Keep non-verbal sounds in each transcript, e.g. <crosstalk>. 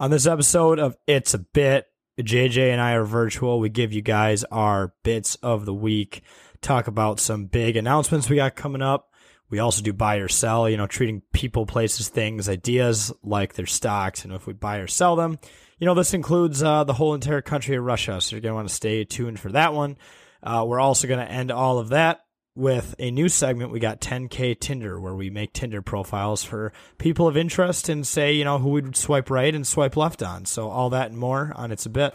On this episode of It's a Bit, JJ and I are virtual. We give you guys our bits of the week, talk about some big announcements we got coming up. We also do buy or sell, you know, treating people, places, things, ideas like their stocks. And if we buy or sell them, you know, this includes uh, the whole entire country of Russia. So you're going to want to stay tuned for that one. Uh, we're also going to end all of that with a new segment. We got 10K Tinder, where we make Tinder profiles for people of interest and say, you know, who we'd swipe right and swipe left on. So all that and more on It's a Bit.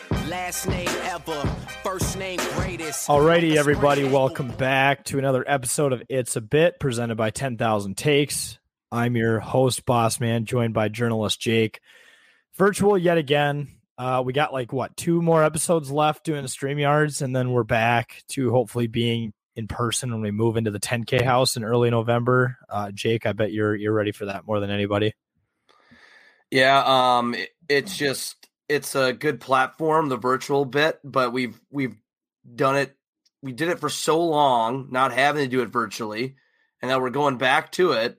Last name ever, first name greatest. Alrighty, everybody, welcome back to another episode of It's a Bit presented by 10,000 Takes. I'm your host, Boss Man, joined by journalist Jake. Virtual yet again. Uh, we got like what two more episodes left doing the StreamYards, and then we're back to hopefully being in person when we move into the 10K house in early November. Uh, Jake, I bet you're you're ready for that more than anybody. Yeah, um, it- it's just it's a good platform, the virtual bit, but we've we've done it. We did it for so long, not having to do it virtually, and now we're going back to it.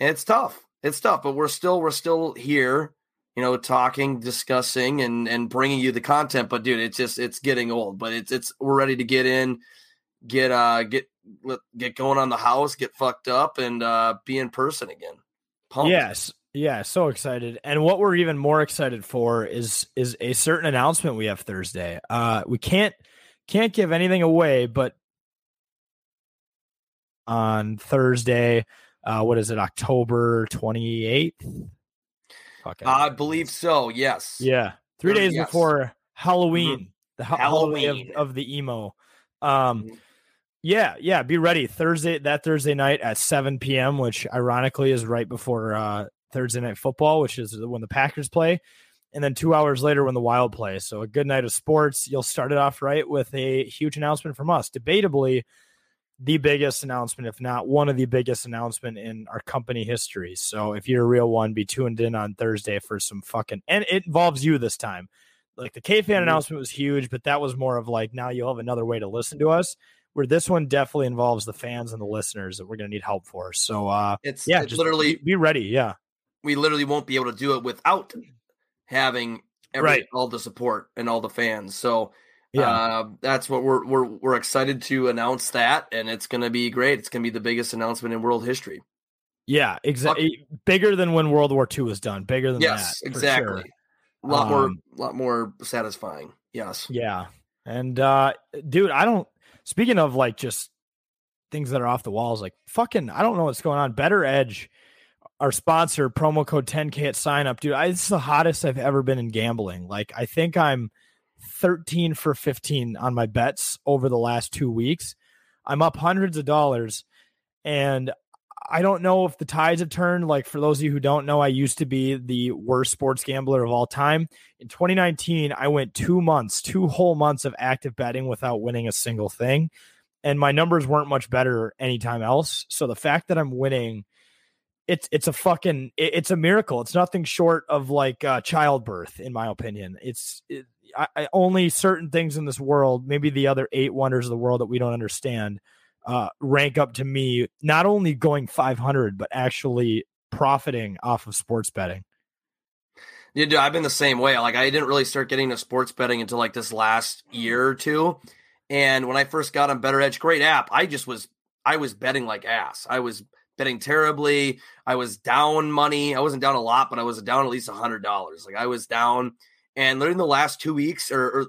And it's tough. It's tough, but we're still we're still here, you know, talking, discussing, and and bringing you the content. But dude, it's just it's getting old. But it's it's we're ready to get in, get uh get get going on the house, get fucked up, and uh be in person again. Pumped. Yes. Yeah, so excited. And what we're even more excited for is is a certain announcement we have Thursday. Uh we can't can't give anything away, but on Thursday, uh what is it, October 28th? Fuck, I believe so. Yes. yeah. 3 days yes. before Halloween, the ho- holiday Halloween. of, of the emo. Um Mhm. yeah, yeah, be ready Thursday that Thursday night at 7 p.m., which ironically is right before uh Thursday night football, which is when the Packers play, and then 2 hours later when the Wild play. So a good night of sports. You'll start it off right with a huge announcement from us. Debatably the biggest announcement, if not one of the biggest announcement in our company history. So if you're a real one, be tuned in on Thursday for some fucking and it involves you this time. Like the KFAN Mhm. announcement was huge, but that was more of like now you'll have another way to listen to us. Where this one definitely involves the fans and the listeners that we're gonna need help for. So uh It's yeah, it's literally be, be ready. Yeah. We literally won't be able to do it without having every Right. all the support and all the fans. So Yeah. uh, that's what we're we're we're excited to announce that, and it's going to be great. It's going to be the biggest announcement in world history. yeah, exactly. Bigger than when World War II was done. Bigger than Yes, that. exactly. sure. A lot more, Um, lot more satisfying. Yes. Yeah. And uh dude, I don't speaking of like just things that are off the walls, like fucking I don't know what's going on. BettorEdge, our sponsor, promo code 10K at sign up. Dude, I, is the hottest I've ever been in gambling. Like I think I'm 13 for 15 on my bets over the last two weeks. I'm up hundreds of dollars. And I don't know if the tides have turned. Like for those of you who don't know, I used to be the worst sports gambler of all time. In 2019, I went two months, two whole months of active betting without winning a single thing. And my numbers weren't much better anytime else. So the fact that I'm winning, it's it's a fucking it- it's a miracle. It's nothing short of like uh, childbirth, in my opinion. It's it, I, I only certain things in this world, maybe the other eight wonders of the world that we don't understand, uh, rank up to me. Not only going 500, but actually profiting off of sports betting. Yeah, dude, I've been the same way. Like I didn't really start getting into sports betting until like this last year or two. And when I first got on BettorEdge, great app, I just was I was betting like ass. I was betting terribly. I was down money. I wasn't down a lot, but I was down at least a hundred dollars. Like I was down. And during the last two weeks or, or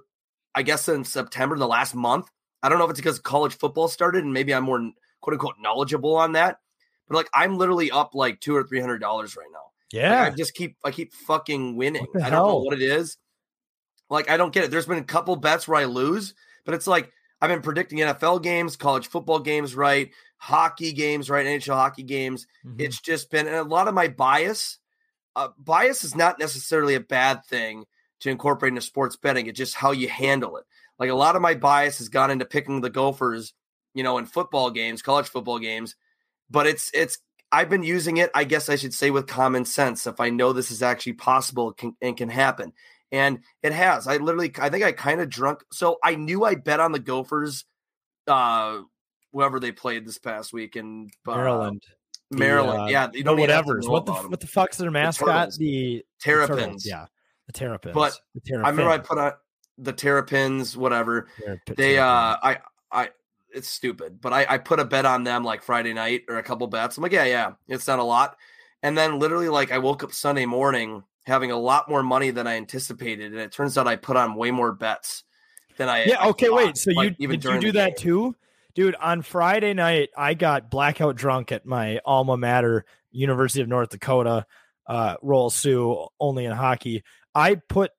I guess in September, the last month. I don't know if it's because college football started and maybe I'm more quote unquote knowledgeable on that. But like I'm literally up like two or three hundred dollars right now. Yeah. Like, I just keep I keep fucking winning. I don't know what it is. Like I don't get it. There's been a couple bets where I lose, but it's like I've been predicting NFL games, college football games right, hockey games right, NHL hockey games. Mhm. It's just been and a lot of my bias. Uh, bias is not necessarily a bad thing to incorporate into sports betting. It's just how you handle it. Like a lot of my bias has gone into picking the Gophers, you know, in football games, college football games. But it's it's I've been using it, I guess I should say, with common sense. If I know this is actually possible can, and can happen, and it has. I literally, I think I kind of drunk. So I knew I bet on the Gophers, uh, whoever they played this past week in uh, Maryland. The, Maryland, uh, yeah, you the don't even have to whatever's. know What the what the fuck's their mascot? The the Terrapins. Turtles, Yeah, the Terrapins. But the I remember I Terrapins. put on the Terrapins, whatever. They, uh, I, I, it's stupid, but I, I put a bet on them like Friday night or a couple bets. I'm like, yeah, yeah, it's not a lot. And then literally, like, I woke up Sunday morning having a lot more money than I anticipated, and it turns out I put on way more bets than I. yeah. Okay, thought, wait. So like, you did you do that game. too, dude? On Friday night, I got blackout drunk at my alma mater, University of North Dakota. Uh, Roll Sioux, only in hockey. I put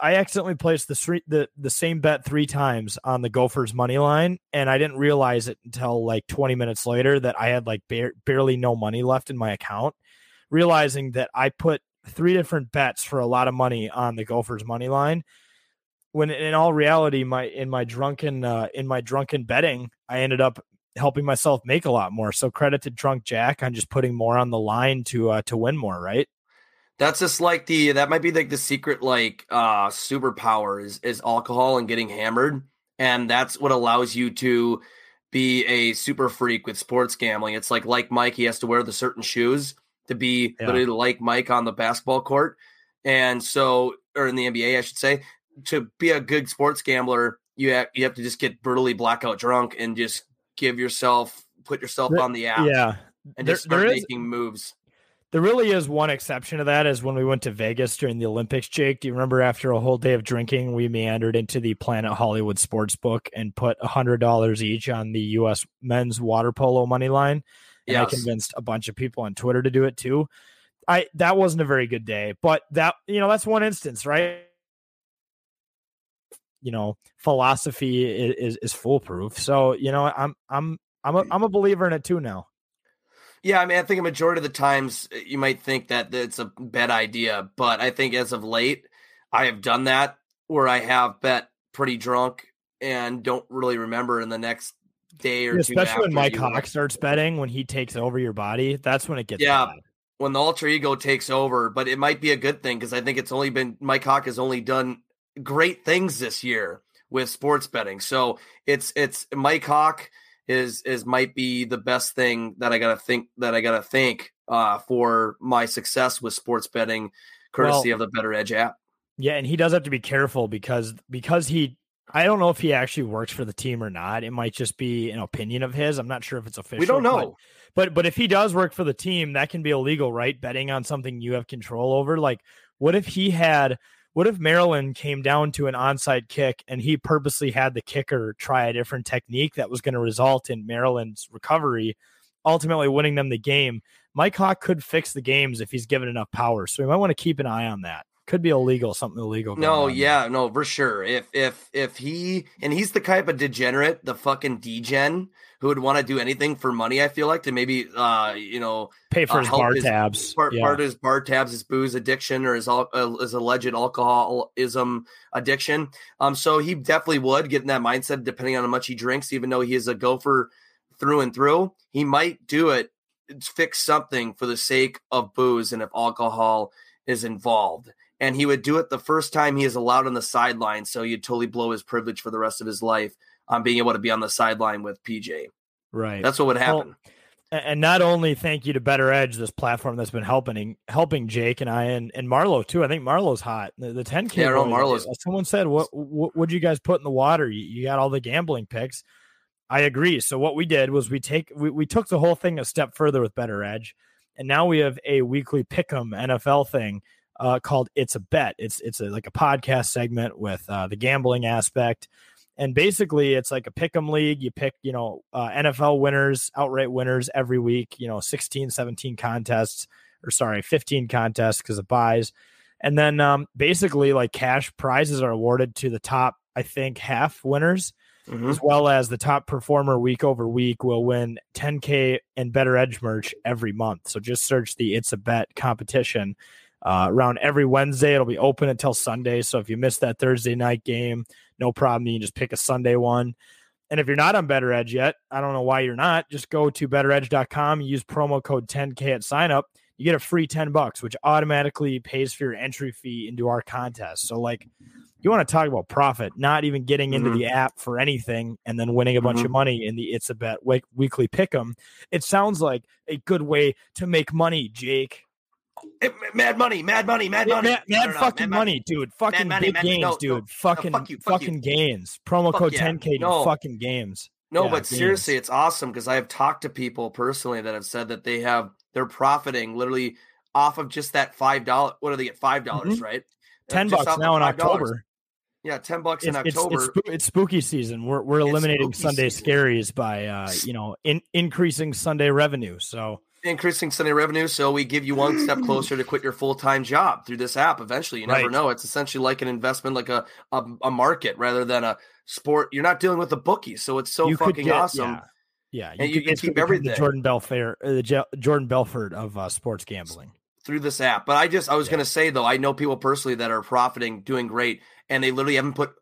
I accidentally placed the three, the the same bet three times on the Gophers money line, and I didn't realize it until like 20 minutes later that I had like bar- barely no money left in my account. Realizing that I put three different bets for a lot of money on the Gophers money line, when in all reality, my in my drunken uh, in my drunken betting, I ended up helping myself make a lot more. So credit to Drunk Jack on just putting more on the line to uh, to win more, right? That's just like the that might be like the secret like uh superpower is is alcohol and getting hammered. And that's what allows you to be a super freak with sports gambling. It's like like Mike, he has to wear the certain shoes to be Yeah. literally like Mike on the basketball court. And so or in the NBA, I should say, to be a good sports gambler, you have you have to just get brutally blackout drunk and just give yourself put yourself There- on the app Yeah, and there- just start there is- making moves. There really is one exception to that is when we went to Vegas during the Olympics, Jake. Do you remember after a whole day of drinking, we meandered into the Planet Hollywood sports book and put a hundred dollars each on the US men's water polo money line? And I convinced a bunch of people on Twitter to do it too. I that wasn't a very good day, but that you know, that's one instance, right? You know, philosophy is, is, is foolproof. So, you know, I'm I'm I'm a I'm a believer in it too now. Yeah, I mean, I think a majority of the times uh, you might think that it's a bad idea, but I think as of late, I have done that where I have bet pretty drunk and don't really remember in the next day or two. Especially when Mike Hawk starts betting, when he takes over your body, that's when it gets Yeah. bad. when the alter ego takes over, but it might be a good thing because I think it's only been Mike Hawk has only done great things this year with sports betting. So it's it's Mike Hawk is is might be the best thing that I gotta think that I gotta think uh, for my success with sports betting, courtesy Well- of the BettorEdge app. Yeah, and he does have to be careful because because he I don't know if he actually works for the team or not. It might just be an opinion of his. I'm not sure if it's official. We don't but- know. But but if he does work for the team, that can be illegal, right? Betting on something you have control over. Like, what if he had? What if Maryland came down to an onside kick and he purposely had the kicker try a different technique that was going to result in Maryland's recovery, ultimately winning them the game? Mike Hawk could fix the games if he's given enough power. So we might want to keep an eye on that. Could be illegal, something illegal. No, on there. yeah, no, for sure. If if if he and he's the type of degenerate, the fucking degen who would want to do anything for money. I feel like to maybe uh you know pay for uh, his bar his- tabs. Part, yeah. part of his bar tabs, his booze addiction, or his uh, his alleged alcoholism addiction. Um, so he definitely would get in that mindset, depending on how much he drinks. Even though he is a gopher through and through, he might do it, fix something for the sake of booze, and if alcohol is involved. And he would do it the first time he is allowed on the sideline, so he'd totally blow his privilege for the rest of his life on being able to be on the sideline with PJ. right. That's what would happen. A- and not only thank you to BettorEdge, this platform that's been helping helping Jake and I and, and Marlo too. I think Marlo's hot. The, the 10K. Yeah, Marlo's- uh, Someone said, "What what would you guys put in the water? You, you got all the gambling picks." I agree. So what we did was we take we, we took the whole thing a step further with BettorEdge, and now we have a weekly pick'em NFL thing uh, called "It's a Bet." It's it's a, like a podcast segment with uh, the gambling aspect, and basically it's like a pick 'em league. You pick you know uh, NFL winners, outright winners every week. You know, 16, 17 contests, or sorry, 15 contests because of buys, and then um, basically like cash prizes are awarded to the top. I think half winners Mhm. as well as the top performer week over week will win 10k and BettorEdge merch every month. So just search the It's a Bet competition uh, around every Wednesday. It'll be open until Sunday. So if you miss that Thursday night game, no problem. You can just pick a Sunday one. And if you're not on BettorEdge yet, I don't know why you're not. Just go to bettoredge.com, use promo code 10k at sign up. You get a free 10 bucks, which automatically pays for your entry fee into our contest. So like you want to talk about profit, not even getting into Mhm. the app for anything and then winning a bunch Mhm. of money in the It's a Bet week- weekly pick 'em. It sounds like a good way to make money, Jake. Eh, Mad money, mad money, mad money. Mad, mad no, no, fucking mad money, dude. Fucking money, big mad- gains, no, no, dude. no, fucking fuck you, fuck you. fucking gains. Promo Fuck code yeah. 10K, dude. No. Fucking games. No, Yeah, but gains. seriously, it's awesome because I have talked to people personally that have said that they have they're profiting literally off of just that five dollar. What do they get? Five dollars, right? Uh, 10 just bucks now in October. Yeah, ten bucks in It's, it's, October. it's, spoo- it's spooky season. We're we're eliminating Sunday season. scaries by uh, you know, in, increasing Sunday revenue. So increasing Sunday revenue, so we give you one step <clears throat> closer to quit your full time job through this app. Eventually, you never Right. know. It's essentially like an investment, like a, a a market rather than a sport. You're not dealing with the bookies, so it's so you fucking get- awesome. Yeah. Yeah, And you can keep everything. The Jordan Belfort, uh, the Jo- Jordan Belfort of uh, sports gambling. through this app. But I just I was Yeah. gonna say though, I know people personally that are profiting, doing great, and they literally haven't put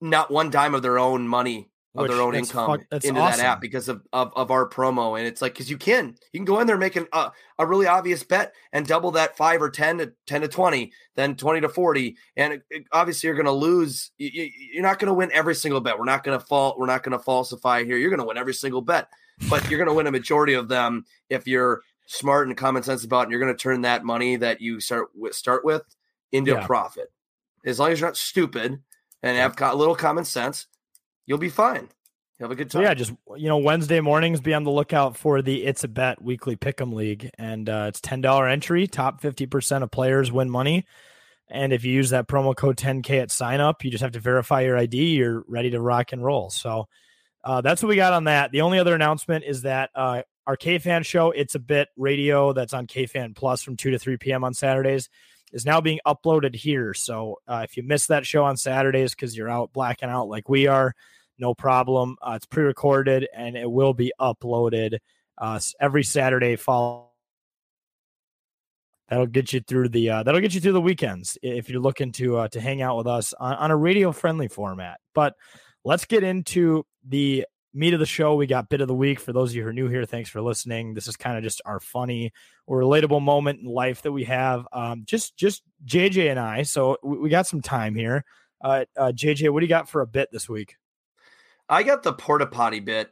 not one dime of their own money of their own income that's into that app because of, of of our promo. And it's like because you can you can go in there making a, uh, a really obvious bet and double that five or ten to ten to twenty, then twenty to forty, and it, it- obviously you're gonna lose. You, you're not gonna win every single bet. We're not gonna fall. We're not gonna falsify here. You're gonna win every single bet, but you're gonna win a majority of them if you're smart and common sense about it, and you're going to turn that money that you start with, start with into Yeah. a profit. As long as you're not stupid and have got a little common sense, you'll be fine. You'll have a good So time. yeah, just you know, Wednesday mornings be on the lookout for the It's a Bet weekly pick'em league, and uh, it's ten dollar entry. Top fifty percent of players win money, and if you use that promo code ten k at sign up, you just have to verify your ID. You're ready to rock and roll. So uh, that's what we got on that. The only other announcement is that uh, our KFAN show, It's a Bit Radio, that's on KFAN Plus from two to three p.m. on Saturdays. Is now being uploaded here. So uh, if you missed that show on Saturdays because you're out blacking out like we are, no problem. Uh, it's pre-recorded and it will be uploaded uh, every Saturday. Fall. That'll get you through the uh, that'll get you through the weekends if you're looking to uh, to hang out with us on, on a radio friendly format. But let's get into the meat of the show. We got bit of the week for those of you who are new here. Thanks for listening. This is kind of just our funny or relatable moment in life that we have. Um, just just JJ and I. So we, we got some time here. Uh, uh, JJ, what do you got for a bit this week? I got the porta potty bit,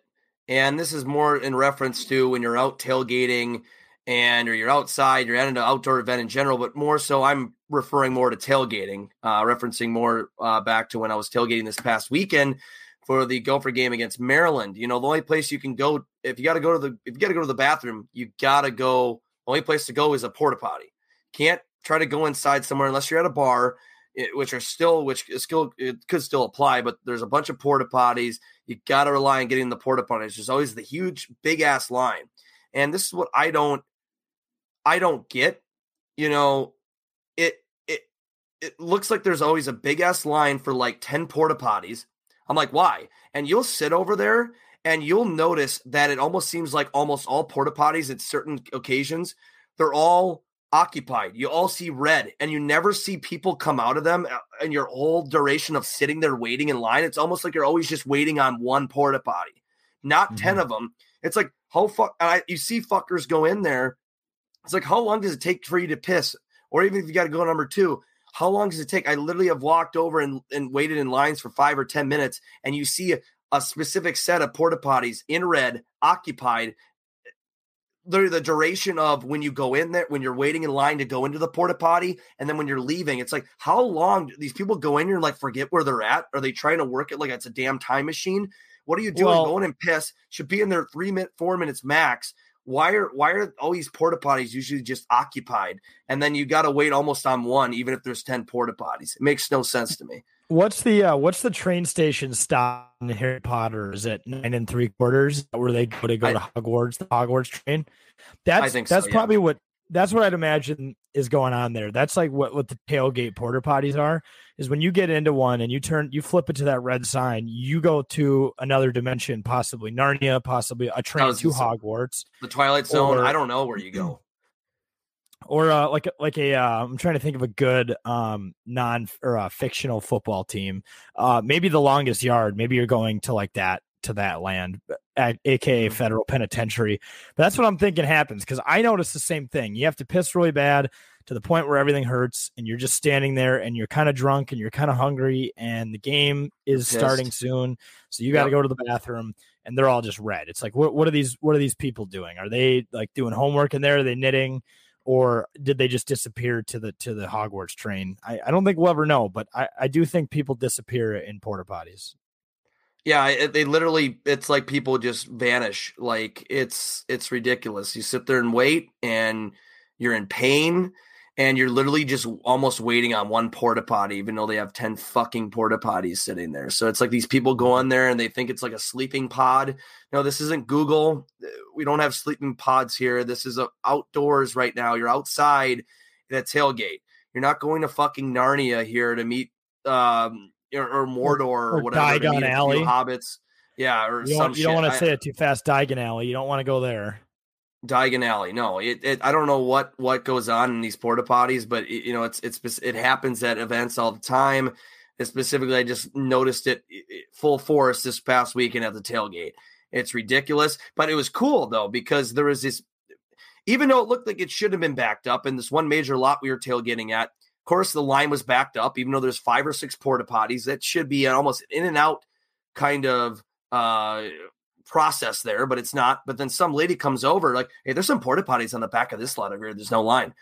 and this is more in reference to when you're out tailgating and or you're outside, you're at an outdoor event in general, but more so I'm referring more to tailgating, uh, referencing more uh, back to when I was tailgating this past weekend for the Gopher game against Maryland. You know, the only place you can go if you got to go to the if you got to go to the bathroom, you got to go. Only place to go is a porta potty. Can't try to go inside somewhere unless you're at a bar it- which are still which is still it could still apply, but there's a bunch of porta potties. You got to rely on getting the porta potties. There's always the huge big ass line, and this is what I don't I don't get. You know, it it it looks like there's always a big ass line for like ten porta potties. I'm like, why? And you'll sit over there and you'll notice that it almost seems like almost all porta potties at certain occasions they're all occupied. You all see red, and you never see people come out of them. uh, In your whole duration of sitting there waiting in line, it's almost like you're always just waiting on one porta potty, not 10 of them. It's like how fuck. And I, you see fuckers go in there. It's like how long does it take for you to piss, or even if you got to go number two. How long does it take? I literally have walked over and, and waited in lines for five or 10 minutes, and you see a, a specific set of porta potties in red occupied eh, the the duration of when you go in there when you're waiting in line to go into the porta potty and then when you're leaving it's like how long do these people go in here and like forget where they're at? Are they trying to work it like it's a damn time machine? What are you doing? Well- going and piss should be in there three minute four minutes max why are why are all these porta potties usually just occupied and then you got to wait almost on one even if there's 10 porta potties it makes no sense to me What's the uh, what's the train station stop in Harry Potter? Is it nine and three quarters where they go to go I- to Hogwarts, the Hogwarts train? That's think so, that's yeah. probably what that's what I'd imagine is going on there. That's like what what the tailgate porter potties are. Is when you get into one and you turn you flip it to that red sign, you go to another dimension, possibly Narnia, possibly a train to Hogwarts. the twilight zone Or- i don't know where you go <clears throat> or uh, like a- like a uh, I'm trying to think of a good um non or uh, fictional football team. Uh, maybe the longest yard. Maybe you're going to like that to that land, a- aka Mhm. federal penitentiary. But that's what I'm thinking happens because I noticed the same thing. You have to piss really bad to the point where everything hurts, and you're just standing there, and you're kind of drunk, and you're kind of hungry, and the game is Pissed. starting soon, so you got to Yep. go to the bathroom. And they're all just red. It's like, what? What are these? What are these people doing? Are they like doing homework in there? Are they knitting? or did they just disappear to the to the Hogwarts train? I, I don't think we'll ever know, but I, I do think people disappear in porta potties. Yeah, it, they literally it's like people just vanish. Like it's it's ridiculous. You sit there and wait and you're in pain and you're literally just almost waiting on one porta potty even though they have 10 fucking porta potties sitting there. So it's like these people go in there and they think it's like a sleeping pod. No, this isn't Google. We don't have sleeping pods here. This is outdoors right now. You're outside at a tailgate. You're not going to fucking Narnia here to meet um or, or Mordor or, or whatever. Diagon Alley. hobbits. Yeah, or You some don't, you don't shit. want to say it too fast, Diagon Alley. You don't want to go there. Diagon Alley. No, it, it. I don't know what what goes on in these porta potties, but it, you know, it's it's it happens at events all the time. And specifically, I just noticed it i- i- full force this past weekend at the tailgate. It's ridiculous, but it was cool though because there was this. Even though it looked like it should have been backed up, in this one major lot we were tailgating at, of course, the line was backed up. Even though there's five or six porta potties, that should be an almost in and out kind of uh process there, but it's not. But then some lady comes over, like, hey, there's some porta potties on the back of this lot over here. There's no line.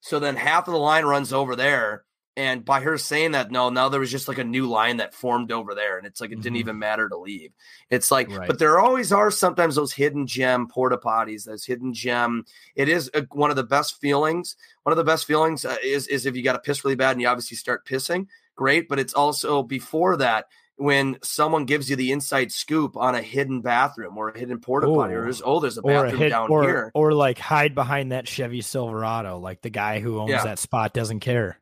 So then half of the line runs over there. And by her saying that, no, now there was just like a new line that formed over there. And it's like it didn't Mhm. even matter to leave. It's like, Right. but there always are sometimes those hidden gem porta potties, those hidden gem. It is a, one of the best feelings. One of the best feelings uh, is, is if you got to piss really bad and you obviously start pissing, great. But it's also before that, when someone gives you the inside scoop on a hidden bathroom or a hidden porta potty, or oh, there's a a bathroom hit, down or, here. or like hide behind that Chevy Silverado, like the guy who owns Yeah. that spot doesn't care.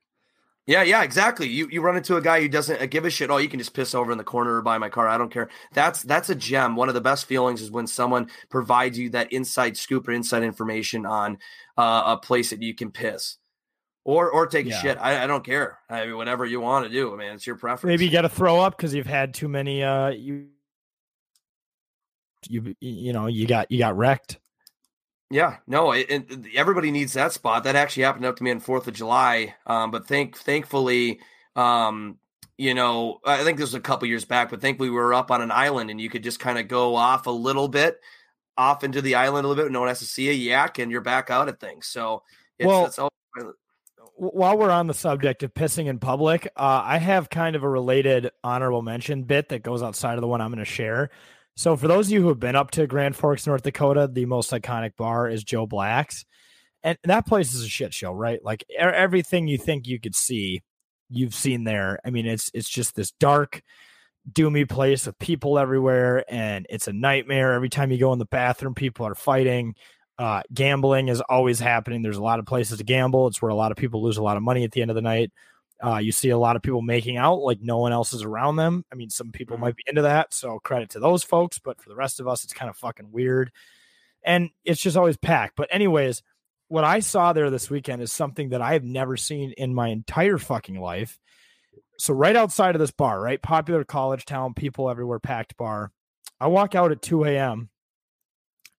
Yeah, yeah, exactly. You you run into a guy who doesn't uh, give a shit. Oh, you can just piss over in the corner or buy my car. I don't care. That's that's a gem. One of the best feelings is when someone provides you that inside scoop or inside information on uh, a place that you can piss. Or or take a shit. I, I don't care. I mean, whatever you want to do. I mean, it's your preference. Maybe you got to throw up because you've had too many. Uh, you, you, you know, you got you got wrecked. Yeah, no, it, it, everybody needs that spot. That actually happened up to me on Fourth of July. Um, but thank, thankfully, um, you know, I think this was a couple years back. But thankfully, we were up on an island, and you could just kind of go off a little bit, off into the island a little bit. No one has to see a yak, and you're back out at things. So, it's, Well, it's all, while we're on the subject of pissing in public, uh, I have kind of a related honorable mention bit that goes outside of the one I'm going to share. So, for those of you who have been up to Grand Forks, North Dakota, the most iconic bar is Joe Black's, and that place is a shit show, right? Like everything you think you could see, you've seen there. I mean, it's it's just this dark, doomy place with people everywhere, and it's a nightmare. Every time you go in the bathroom, people are fighting. Uh, gambling is always happening. There's a lot of places to gamble. It's where a lot of people lose a lot of money at the end of the night. Uh, you see a lot of people making out like no one else is around them. I mean, some people might be into that, so credit to those folks. But for the rest of us, it's kind of fucking weird, and it's just always packed. But anyways, what I saw there this weekend is something that I have never seen in my entire fucking life. So right outside of this bar, right, popular college town, people everywhere, packed bar. I walk out at 2 a.m.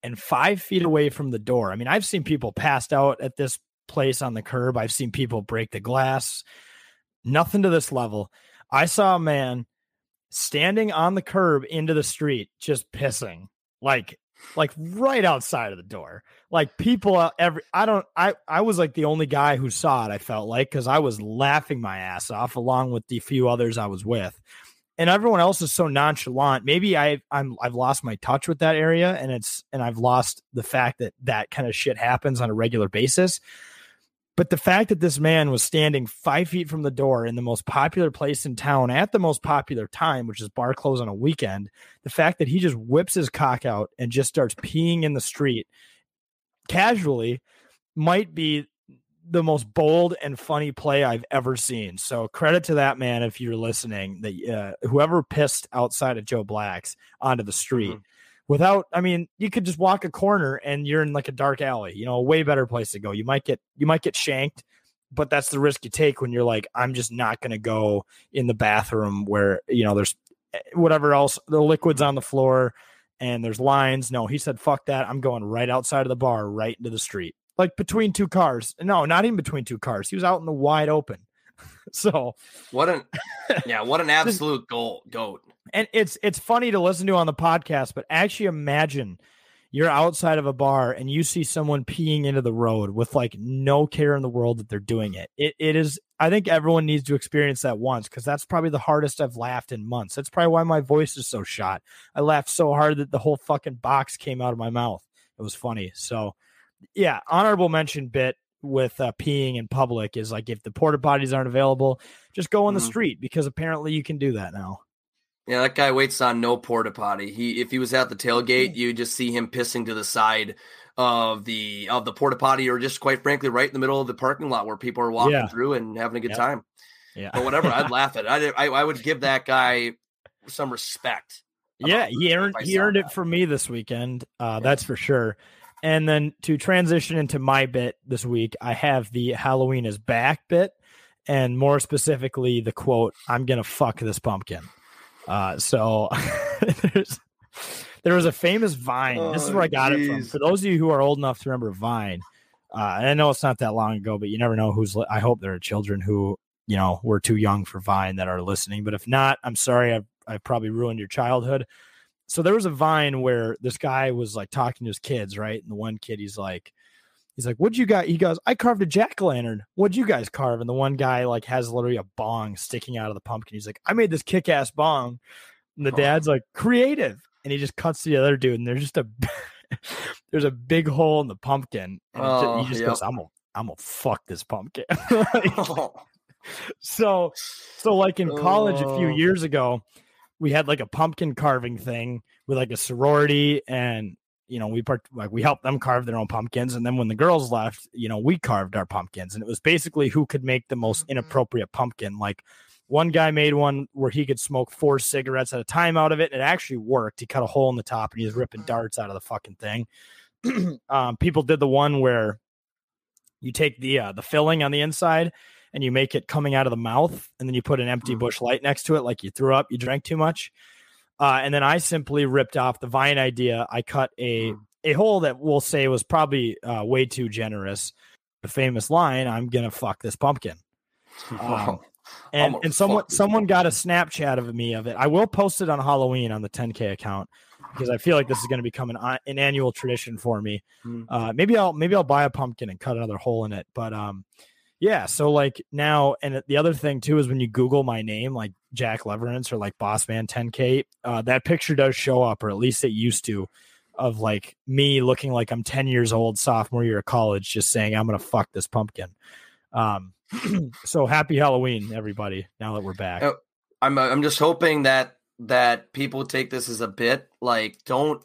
and five feet away from the door. I mean, I've seen people passed out at this place on the curb. I've seen people break the glass. Nothing to this level. I saw a man standing on the curb into the street, just pissing, like, like right outside of the door. Like people, uh, every I don't, I I was like the only guy who saw it. I felt like because I was laughing my ass off along with the few others I was with. and everyone else is so nonchalant. Maybe I I'm I've lost my touch with that area, and it's and I've lost the fact that that kind of shit happens on a regular basis. But the fact that this man was standing five feet from the door in the most popular place in town at the most popular time, which is bar close on a weekend, the fact that he just whips his cock out and just starts peeing in the street casually might be the most bold and funny play I've ever seen. So credit to that man if you're listening. That uh, whoever pissed outside of Joe Black's onto the street. Mm-hmm without i mean you could just walk a corner and you're in like a dark alley you know a way better place to go. You might get you might get shanked but that's the risk you take when you're like i'm just not going to go in the bathroom where you know there's eh, whatever else the liquids on the floor and there's lines. No he said fuck that i'm going right outside of the bar right into the street. Like between two cars. No not even between two cars. He was out in the wide open. <laughs> So what an <laughs> yeah what an absolute goal goat and it's it's funny to listen to on the podcast, but actually imagine you're outside of a bar and you see someone peeing into the road with like no care in the world that they're doing it. It it is I think everyone needs to experience that once because that's probably the hardest I've laughed in months. That's probably why my voice is so shot. I laughed so hard that the whole fucking box came out of my mouth. It was funny. So yeah, honorable mention bit with uh, peeing in public is like if the porta potties aren't available, just go in the mm. street because apparently you can do that now. Yeah, that guy waits on no porta potty. He if he was at the tailgate, you just see him pissing to the side of the of the porta potty, or just quite frankly, right in the middle of the parking lot where people are walking yeah. through and having a good time. Yeah, but whatever, I'd <laughs> laugh at. It. I, I I would give that guy some respect. Yeah, he earned he earned that. it for me this weekend. Uh, yeah. That's for sure. And then to transition into my bit this week, I have the Halloween is back bit, and more specifically, the quote, "I'm gonna fuck this pumpkin." Uh, so <laughs> there's there was a famous Vine. Oh, this is where I got geez. it from. For those of you who are old enough to remember Vine, uh, and I know it's not that long ago, but you never know who's. Li- I hope there are children who you know were too young for Vine that are listening. But if not, I'm sorry. I've, I've probably ruined your childhood. So there was a Vine where this guy was like talking to his kids, right? And the one kid, he's like, he's like, "What'd you got?" He goes, "I carved a jack o' lantern. What'd you guys carve?" And the one guy like has literally a bong sticking out of the pumpkin. He's like, "I made this kick ass bong." And the dad's like, "Creative," and he just cuts the other dude, and there's just a <laughs> there's a big hole in the pumpkin, and oh, he just yep. goes, "I'm gonna I'm gonna fuck this pumpkin." <laughs> like, <laughs> so so like in college a few oh. years ago we had like a pumpkin carving thing with like a sorority and you know, we part like we helped them carve their own pumpkins, and then when the girls left, you know, we carved our pumpkins, and it was basically who could make the most mm-hmm. inappropriate pumpkin. Like one guy made one where he could smoke four cigarettes at a time out of it, and it actually worked. He cut a hole in the top, and he was ripping darts out of the fucking thing. <clears throat> um, people did the one where you take the uh, the filling on the inside and you make it coming out of the mouth, and then you put an empty mm-hmm. Light next to it, like you threw up, you drank too much. Uh, and then I simply ripped off the vine idea. I cut a hmm. a hole that we'll say was probably uh, way too generous. The famous line, "I'm gonna fuck this pumpkin." <laughs> Um, and and someone someone got a Snapchat of me of it. I will post it on Halloween on the 10K account because I feel like this is going to become an uh, an annual tradition for me. Hmm. Uh, maybe I'll maybe I'll buy a pumpkin and cut another hole in it. But um, yeah. So like now, and the other thing too is when you Google my name, like Jack Leverance or like Bossman 10K, uh, that picture does show up, or at least it used to, of like me looking like I'm 10 years old, sophomore year of college, just saying I'm gonna fuck this pumpkin. Um, <clears throat> so happy Halloween, everybody! Now that we're back, oh, I'm uh, I'm just hoping that that people take this as a bit. Like, don't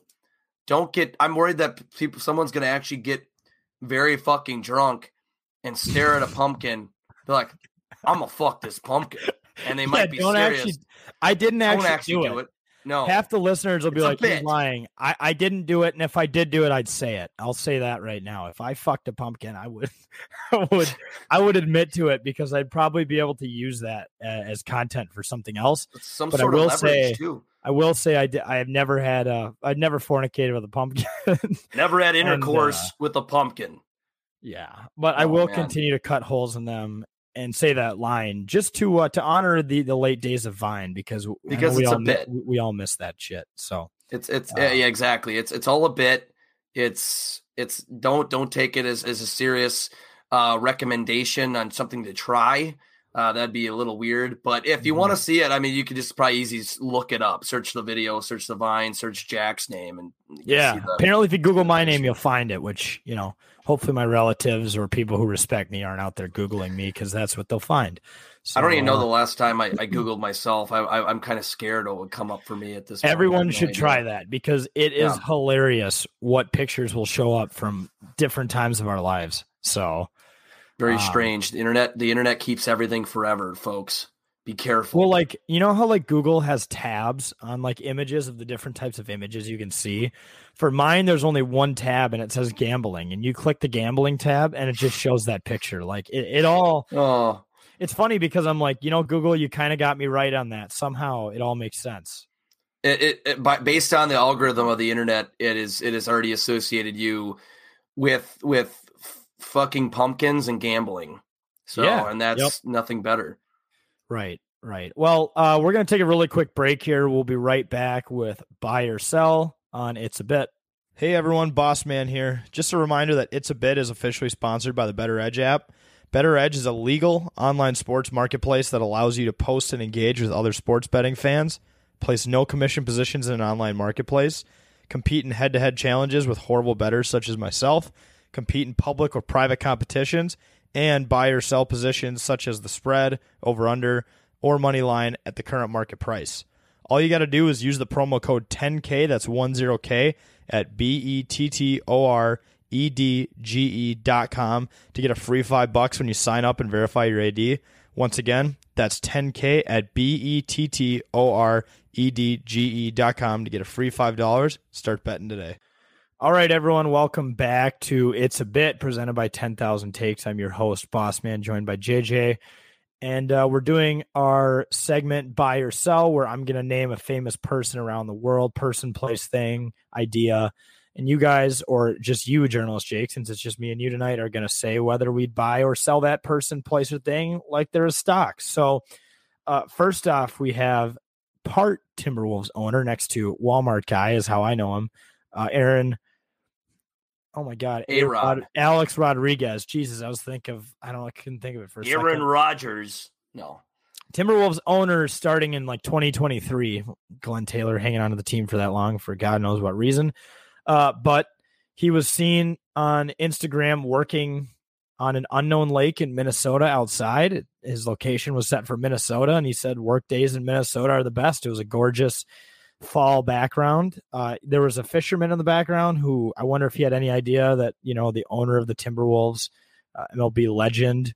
don't get. I'm worried that people someone's gonna actually get very fucking drunk and stare at a pumpkin. They're like, I'm gonna fuck this pumpkin and they <laughs> might yeah, be don't serious. Actually, I didn't actually, actually do, do it. it. No, half the listeners will be like, "He's lying." I, I didn't do it, and if I did do it, I'd say it. I'll say that right now. If I fucked a pumpkin, I would, <laughs> I would, I would admit to it because I'd probably be able to use that uh, as content for something else. Some but I will say, too. I will say, I did, I have never had a, I've never fornicated with a pumpkin. never had <laughs> intercourse and, uh, with a pumpkin. Yeah, but oh, I will man. continue to cut holes in them and say that line just to uh, to honor the the late days of Vine because because we all bit we all miss that shit. So it's it's uh, yeah exactly it's it's all a bit. It's it's don't don't take it as as a serious uh, recommendation on something to try. Uh, that'd be a little weird. But if you Mm-hmm. want to see it, I mean, you could just probably easy look it up, search the video, search the Vine, search Jack's name, and Yeah. Apparently, if you Google my name, you'll find it, which, you know, hopefully my relatives or people who respect me aren't out there Googling me because that's what they'll find. I don't even know the uh, last time I, I <clears throat> googled myself. I, I, I'm kind of scared it would come up for me at this. point. Everyone should try that because it is Yeah. hilarious what pictures will show up from different times of our lives. So, Very Um, strange. The internet, the internet keeps everything forever, folks. Be careful. well, like, you know how like Google has tabs on like images of the different types of images you can see? For mine, there's only one tab and it says gambling, and you click the gambling tab and it just shows that picture. Like, it, it all, oh, it's funny because I'm like, you know, Google, you kind of got me right on that. Somehow it all makes sense. it, it, it by, based on the algorithm of the internet, it is it has already associated you with with fucking pumpkins and gambling. So, Yeah. and that's Yep. nothing better. Right, right. Well, uh, we're going to take a really quick break here. We'll be right back with buy or sell on It's a Bit. Hey everyone, Boss Man here. Just a reminder that It's a Bit is officially sponsored by the BettorEdge app. BettorEdge is a legal online sports marketplace that allows you to post and engage with other sports betting fans, place no commission positions in an online marketplace, compete in head to head challenges with horrible bettors such as myself, compete in public or private competitions, and buy or sell positions such as the spread, over under, or money line at the current market price. All you got to do is use the promo code 10K, that's 10K, at B E T T O R E D G E dot com to get a free five bucks when you sign up and verify your AD. Once again, that's 10K at B E T T O R E D G E dot com to get a free $5. Start betting today. All right, everyone, welcome back to It's a Bit, presented by 10,000 Takes. I'm your host, Boss Man, joined by JJ. And uh, we're doing our segment Buy or Sell, where I'm going to name a famous person around the world, person, place, thing, idea. And you guys, or just you, journalist Jake, since it's just me and you tonight, are going to say whether we'd buy or sell that person, place, or thing like they're a stock. So, uh, first off, we have part Timberwolves owner next to Walmart guy, is how I know him, uh, Aaron. Oh my God, A-Rod. A-Rod- Alex Rodriguez. Jesus, I was thinking of I don't, I couldn't think of it for a Aaron second. Rodgers. No. Timberwolves owner starting in like 2023. Glen Taylor hanging on to the team for that long for God knows what reason. Uh, but he was seen on Instagram working on an unknown lake in Minnesota outside. His location was set for Minnesota, and he said work days in Minnesota are the best. It was a gorgeous fall background. Uh, there was a fisherman in the background who I wonder if he had any idea that you know the owner of the Timberwolves, uh, MLB legend.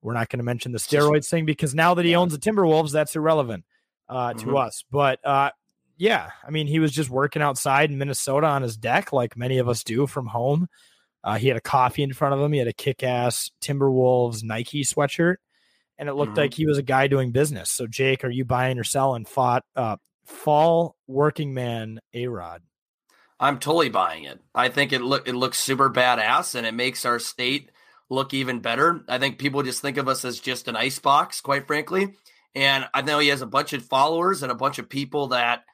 We're not going to mention the steroids thing because now that he owns the Timberwolves, that's irrelevant uh, to Mhm. us. But uh, yeah, I mean, he was just working outside in Minnesota on his deck, like many of us do from home. Uh, he had a coffee in front of him. He had a kick-ass Timberwolves Nike sweatshirt, and it looked Mhm. like he was a guy doing business. So, Jake, are you buying or selling? Fought uh, fall working man A Rod. I'm totally buying it. I think it look it looks super badass and it makes our state look even better. I think people just think of us as just an ice box, quite frankly. And I know he has a bunch of followers and a bunch of people that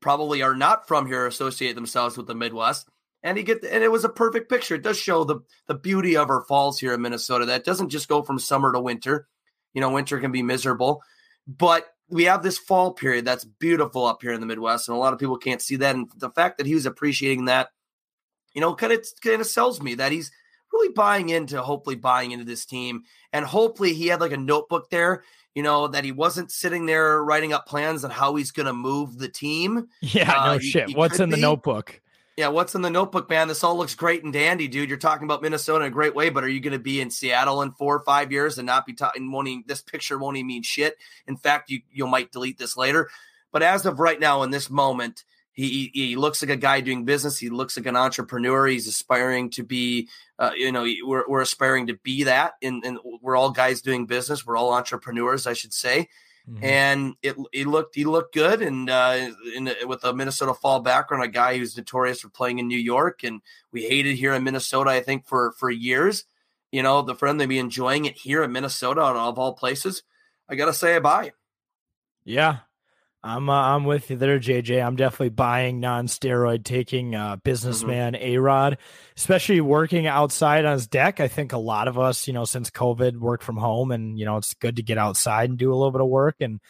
probably are not from here associate themselves with the Midwest. And he get and it was a perfect picture. It does show the the beauty of our falls here in Minnesota. That doesn't just go from summer to winter. You know, winter can be miserable, but we have this fall period that's beautiful up here in the Midwest, and a lot of people can't see that. And the fact that he was appreciating that, you know, kind of kind of sells me that he's really buying into, hopefully buying into this team, and hopefully he had like a notebook there, you know, that he wasn't sitting there writing up plans on how he's going to move the team. Yeah, Uh, no he- shit. he What's in the be. notebook? Yeah, what's in the notebook, man? This all looks great and dandy, dude. You're talking about Minnesota in a great way, but are you going to be in Seattle in four or five years and not be talking? Won't even, this picture won't even mean shit. In fact, you you might delete this later. But as of right now, in this moment, he he looks like a guy doing business. He looks like an entrepreneur. He's aspiring to be, uh, you know, we're we're aspiring to be that, and and we're all guys doing business. We're all entrepreneurs, I should say Mhm. and it he looked he looked good and uh in, with a Minnesota fall background a guy who's notorious for playing in New York and we hated here in Minnesota I think for for years you know the friend they'd be enjoying it here in Minnesota out of all places I gotta say I buy Yeah. I'm uh, I'm with you there, JJ. I'm definitely buying non-steroid taking uh, businessman Mm-hmm. A Rod, especially working outside on his deck. I think a lot of us, you know, since COVID, work from home, and you know, it's good to get outside and do a little bit of work and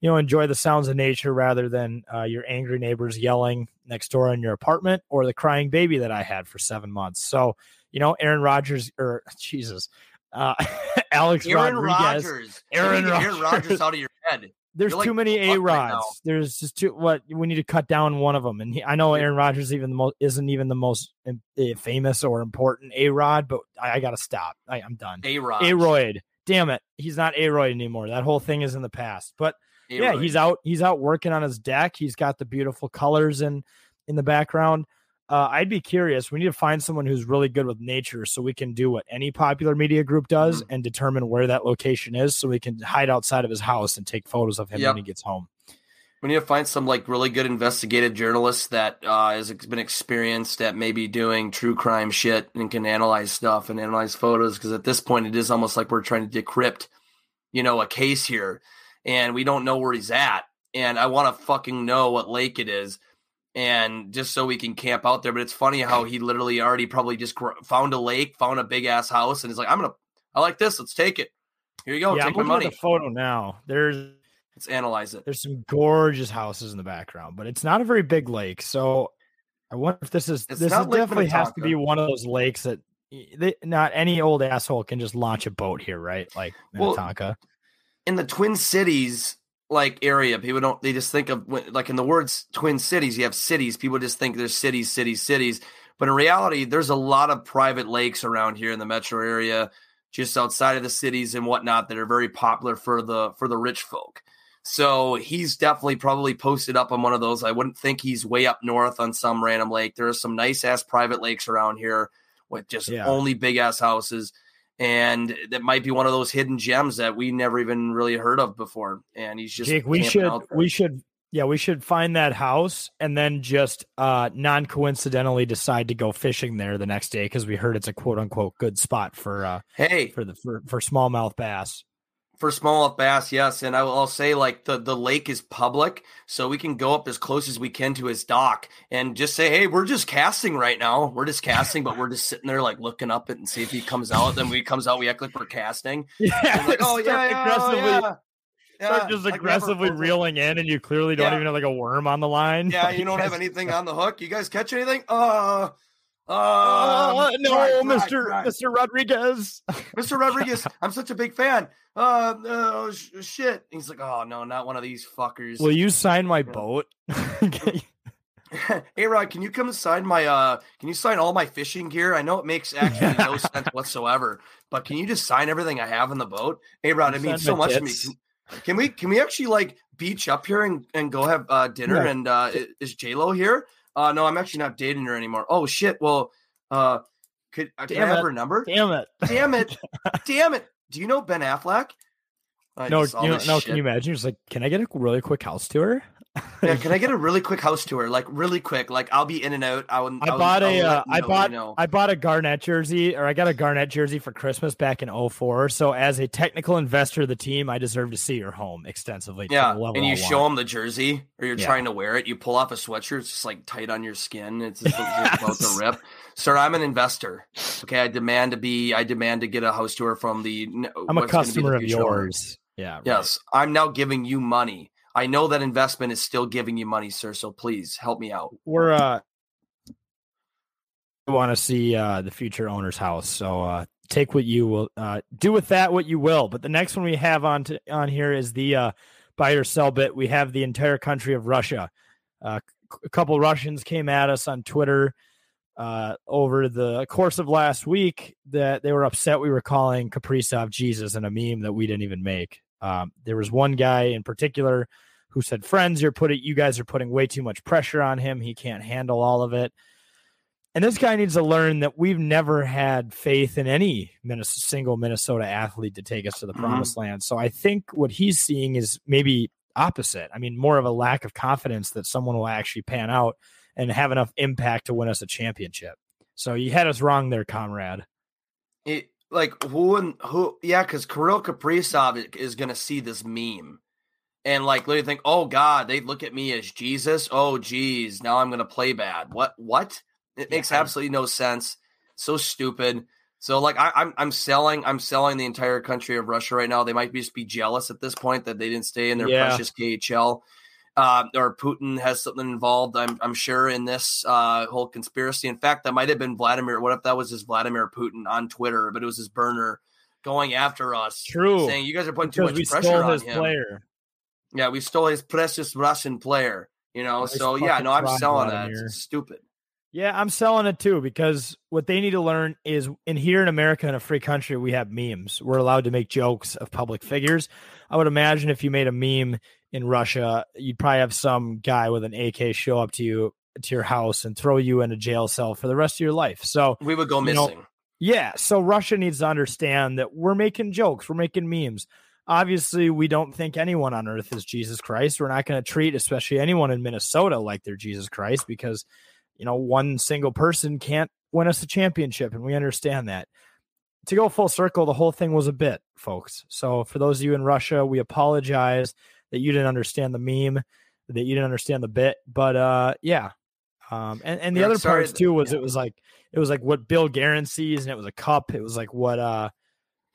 you know enjoy the sounds of nature rather than uh, your angry neighbors yelling next door in your apartment or the crying baby that I had for seven months. So you know, Aaron Rodgers or <laughs> Jesus, uh, <laughs> Alex Aaron Rodriguez, Rodgers. Aaron need Aaron Rodgers. Rodgers out of your head. There's like too many A right rods. now. There's just too what we need to cut down one of them. And he, I know Aaron Rodgers even the most isn't even the most eh, famous or important A rod, but I, I got to stop. I, I'm done. A Rod. Aroyd, damn it, he's not Aroyd anymore. That whole thing is in the past. But yeah, he's out. He's out working on his deck. He's got the beautiful colors in in the background. Uh, I'd be curious. We need to find someone who's really good with nature, so we can do what any popular media group does Mm-hmm. and determine where that location is, so we can hide outside of his house and take photos of him Yep. when he gets home. We need to find some like really good investigative journalist that uh, has been experienced at maybe doing true crime shit and can analyze stuff and analyze photos. Because at this point, it is almost like we're trying to decrypt, you know, a case here, and we don't know where he's at. And I want to fucking know what lake it is, and just so we can camp out there. But it's funny how he literally already probably just gr- found a lake, found a big ass house, and he's like, "I'm gonna, I like this. Let's take it. Here you go. yeah, I'm take my looking money. at the photo now. There's Let's analyze it." there's some gorgeous houses in the background, but it's not a very big lake. So I wonder if this is It's this is definitely has to be one of those lakes that they, not any old asshole can just launch a boat here, right? Like Well, Minnetonka. in the Twin Cities like area, people don't they just think of like in the words Twin Cities, you have cities. People just think there's cities, cities, cities. But in reality, there's a lot of private lakes around here in the metro area, just outside of the cities and whatnot, that are very popular for the for the rich folk. So he's definitely probably posted up on one of those. I wouldn't think he's way up north on some random lake. There are some nice ass private lakes around here with just Yeah. only big ass houses and that might be one of those hidden gems that we never even really heard of before. And he's just Jake, we should we should yeah, we should find that house and then just uh non coincidentally decide to go fishing there the next day because we heard it's a quote unquote good spot for uh hey for the for, for smallmouth bass. For smallmouth bass, yes. And I will I'll say like the the lake is public, so we can go up as close as we can to his dock and just say, hey, we're just casting right now. We're just casting, but we're just sitting there like looking up it and see if he comes out. Then when he comes out, we act like we're casting. <laughs> Yeah, like, oh yeah, yeah, oh, aggressively yeah. start Yeah, just like we have our aggressively reeling in and you clearly don't Yeah. even have like a worm on the line. Yeah, you don't have anything on the hook. You guys catch anything? Uh, uh, Oh, no, right, right, Mr. right. Mr. Rodriguez. <laughs> Mr. Rodriguez, I'm such a big fan. Uh, uh sh- shit. He's like, oh no, not one of these fuckers. Will you sign my boat? <laughs> <laughs> hey Rod, can you come and sign my uh can you sign all my fishing gear? I know it makes actually no sense whatsoever, but can you just sign everything I have in the boat? Hey Rod, it means so much to me. Can, can we can we actually like beach up here and, and go have uh dinner Yeah. and uh is J Lo here? Uh no, I'm actually not dating her anymore. Oh shit. Well uh could uh, can I Damn have it. her number? Damn it. Damn it. <laughs> Damn it. Do you know Ben Affleck? I No, you know, no, shit. can you imagine? Just like, can I get a really quick house tour? <laughs> Yeah, <laughs> can I get a really quick house tour? Like really quick. Like I'll be in and out. I would. I would- bought I'll a, uh, I bought, you know. I bought a Garnett jersey, or I got a Garnett jersey for Christmas back in 04. So as a technical investor of the team, I deserve to see your home extensively. Yeah, and you I show want. them the jersey, or you're Yeah. trying to wear it. You pull off a sweatshirt; it's just like tight on your skin. It's just about to <laughs> rip. Sir, I'm an investor. Okay, I demand to be. I demand to get a house tour from the. I'm a customer of yours. Yeah. right. Yes, I'm now giving you money. I know that investment is still giving you money, sir. So please help me out. We're, uh, want to see uh, the future owner's house. So uh, take what you will uh, do with that what you will. But the next one we have on to, on here is the uh, buy or sell bit. We have the entire country of Russia. Uh, a couple Russians came at us on Twitter uh, over the course of last week that they were upset we were calling Kaprizov Jesus in a meme that we didn't even make. Um, there was one guy in particular who said, "Friends, you're putting you guys are putting way too much pressure on him. He can't handle all of it." And this guy needs to learn that we've never had faith in any Minnesota, single Minnesota athlete to take us to the Mhm. promised land. So I think what he's seeing is maybe opposite. I mean, more of a lack of confidence that someone will actually pan out and have enough impact to win us a championship. So you had us wrong there, comrade. It, like who and who? Yeah, because Kirill Kaprizov is going to see this meme, and like literally think, oh God, they look at me as Jesus. Oh geez, now I'm gonna play bad. What what? It makes absolutely no sense. So stupid. So like I, I'm I'm selling I'm selling the entire country of Russia right now. They might just be jealous at this point that they didn't stay in their Yeah. precious KHL. Uh, or Putin has something involved. I'm I'm sure in this uh, whole conspiracy. In fact, that might have been Vladimir. What if that was his Vladimir Putin on Twitter? But it was his burner going after us, True. saying you guys are putting too much pressure on his him. player. Yeah, we stole his precious Russian player. You know, Nice so yeah, no, I'm selling that. It's stupid. Yeah, I'm selling it too because what they need to learn is in here in America, in a free country, we have memes. We're allowed to make jokes of public figures. I would imagine if you made a meme in Russia, you'd probably have some guy with an AK show up to you to your house and throw you in a jail cell for the rest of your life. So We would go you know, missing. yeah, so Russia needs to understand that we're making jokes, we're making memes. Obviously, we don't think anyone on earth is Jesus Christ. We're not going to treat, especially anyone in Minnesota, like they're Jesus Christ because, you know, one single person can't win us a championship, and we understand that. To go full circle, the whole thing was a bit, folks. So, for those of you in Russia, we apologize that you didn't understand the meme, that you didn't understand the bit, but uh, yeah. Um, and, and the other sorry parts too was it was like it was like what Bill Guerin sees, and it was a cup. It was like what uh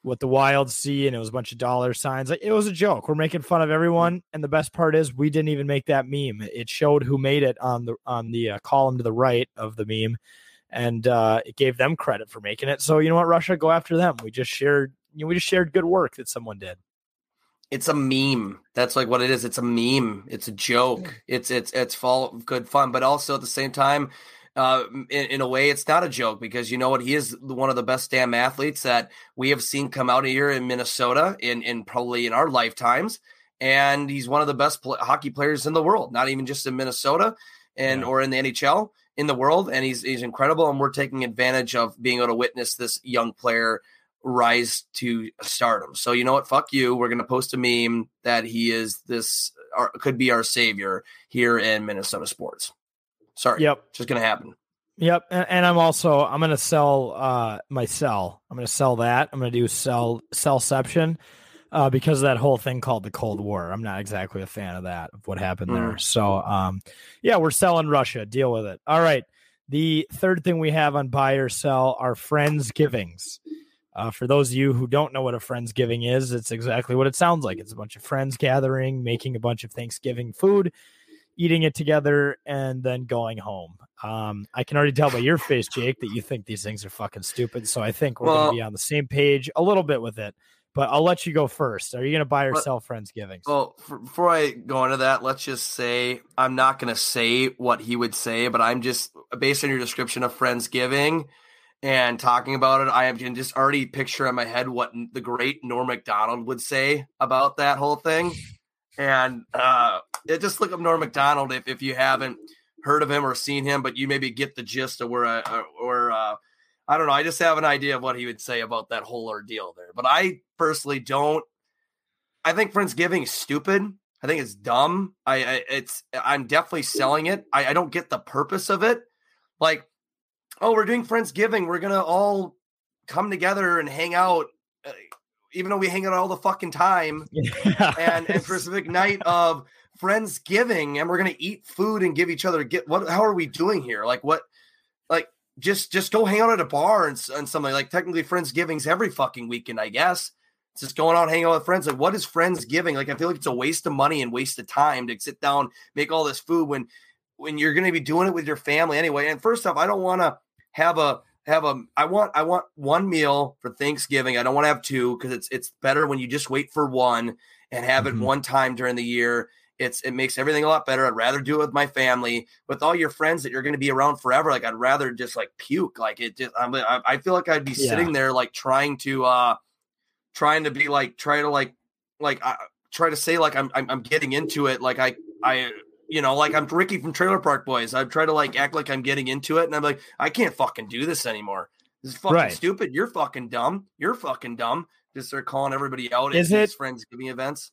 what the Wild see, and it was a bunch of dollar signs. Like it was a joke. We're making fun of everyone, and the best part is we didn't even make that meme. It showed who made it on the on the uh, column to the right of the meme, and uh, it gave them credit for making it. So you know what, Russia, go after them. We just shared, you know, we just shared good work that someone did. It's a meme. That's like what it is. It's a meme. It's a joke. It's it's it's full of good fun, but also at the same time, uh, in, in a way, it's not a joke because you know what? He is one of the best damn athletes that we have seen come out of here in Minnesota in in probably in our lifetimes, and he's one of the best pl- hockey players in the world. Not even just in Minnesota and or in the NHL in the world, and he's he's incredible. And we're taking advantage of being able to witness this young player rise to stardom. So you know what? Fuck you. We're gonna post a meme that he is this our, could be our savior here in Minnesota sports. Sorry. Yep. Just gonna happen. Yep, and, and I'm also I'm gonna sell uh my cell. I'm gonna sell that. I'm gonna do sell sellception uh because of that whole thing called the Cold War. I'm not exactly a fan of that of what happened there. Mm. So um yeah, we're selling Russia. Deal with it. All right. The third thing we have on buy or sell are friends givings. Uh, for those of you who don't know what a friendsgiving is, it's exactly what it sounds like. It's a bunch of friends gathering, making a bunch of Thanksgiving food, eating it together, and then going home. Um, I can already tell by your face, Jake, that you think these things are fucking stupid. So I think we're Well- going to be on the same page a little bit with it. But I'll let you go first. Are you going to buy or sell friendsgivings? Well, f- before I go into that, let's just say I'm not going to say what he would say, but I'm just based on your description of Friendsgiving and talking about it. I can just already picture in my head what the great Norm Macdonald would say about that whole thing. And uh, just look up Norm Macdonald if, if you haven't heard of him or seen him, but you maybe get the gist of where, uh, or uh, I don't know. I just have an idea of what he would say about that whole ordeal there. But I personally don't. I think Friendsgiving is stupid. I think it's dumb. I, I it's I'm definitely selling it. I, I don't get the purpose of it. Like, oh, we're doing Friendsgiving. We're gonna all come together and hang out, uh, even though we hang out all the fucking time. <laughs> and and for a specific night of Friendsgiving, and we're gonna eat food and give each other get what? How are we doing here? Like what? Like just just go hang out at a bar and, and something like technically Friendsgiving's every fucking weekend, I guess. It's just going out hanging out with friends. Like, what is Friendsgiving? Like, I feel like it's a waste of money and waste of time to sit down, make all this food when when you're going to be doing it with your family anyway. And first off, I don't want to have a have a I want I want one meal for Thanksgiving. I don't want to have two because it's it's better when you just wait for one and have it one time during the year. It's it makes everything a lot better. I'd rather do it with my family, with all your friends that you're going to be around forever. Like I'd rather just like puke. Like it just I'm, I I feel like I'd be Yeah. sitting there like trying to uh trying to be like try to like like uh, try to say like I'm, I'm I'm getting into it like I I you know like I'm Ricky from Trailer Park Boys I try to like act like I'm getting into it and I'm like I can't fucking do this anymore this is fucking Right. stupid you're fucking dumb you're fucking dumb just start calling everybody out Is at it- friends giving events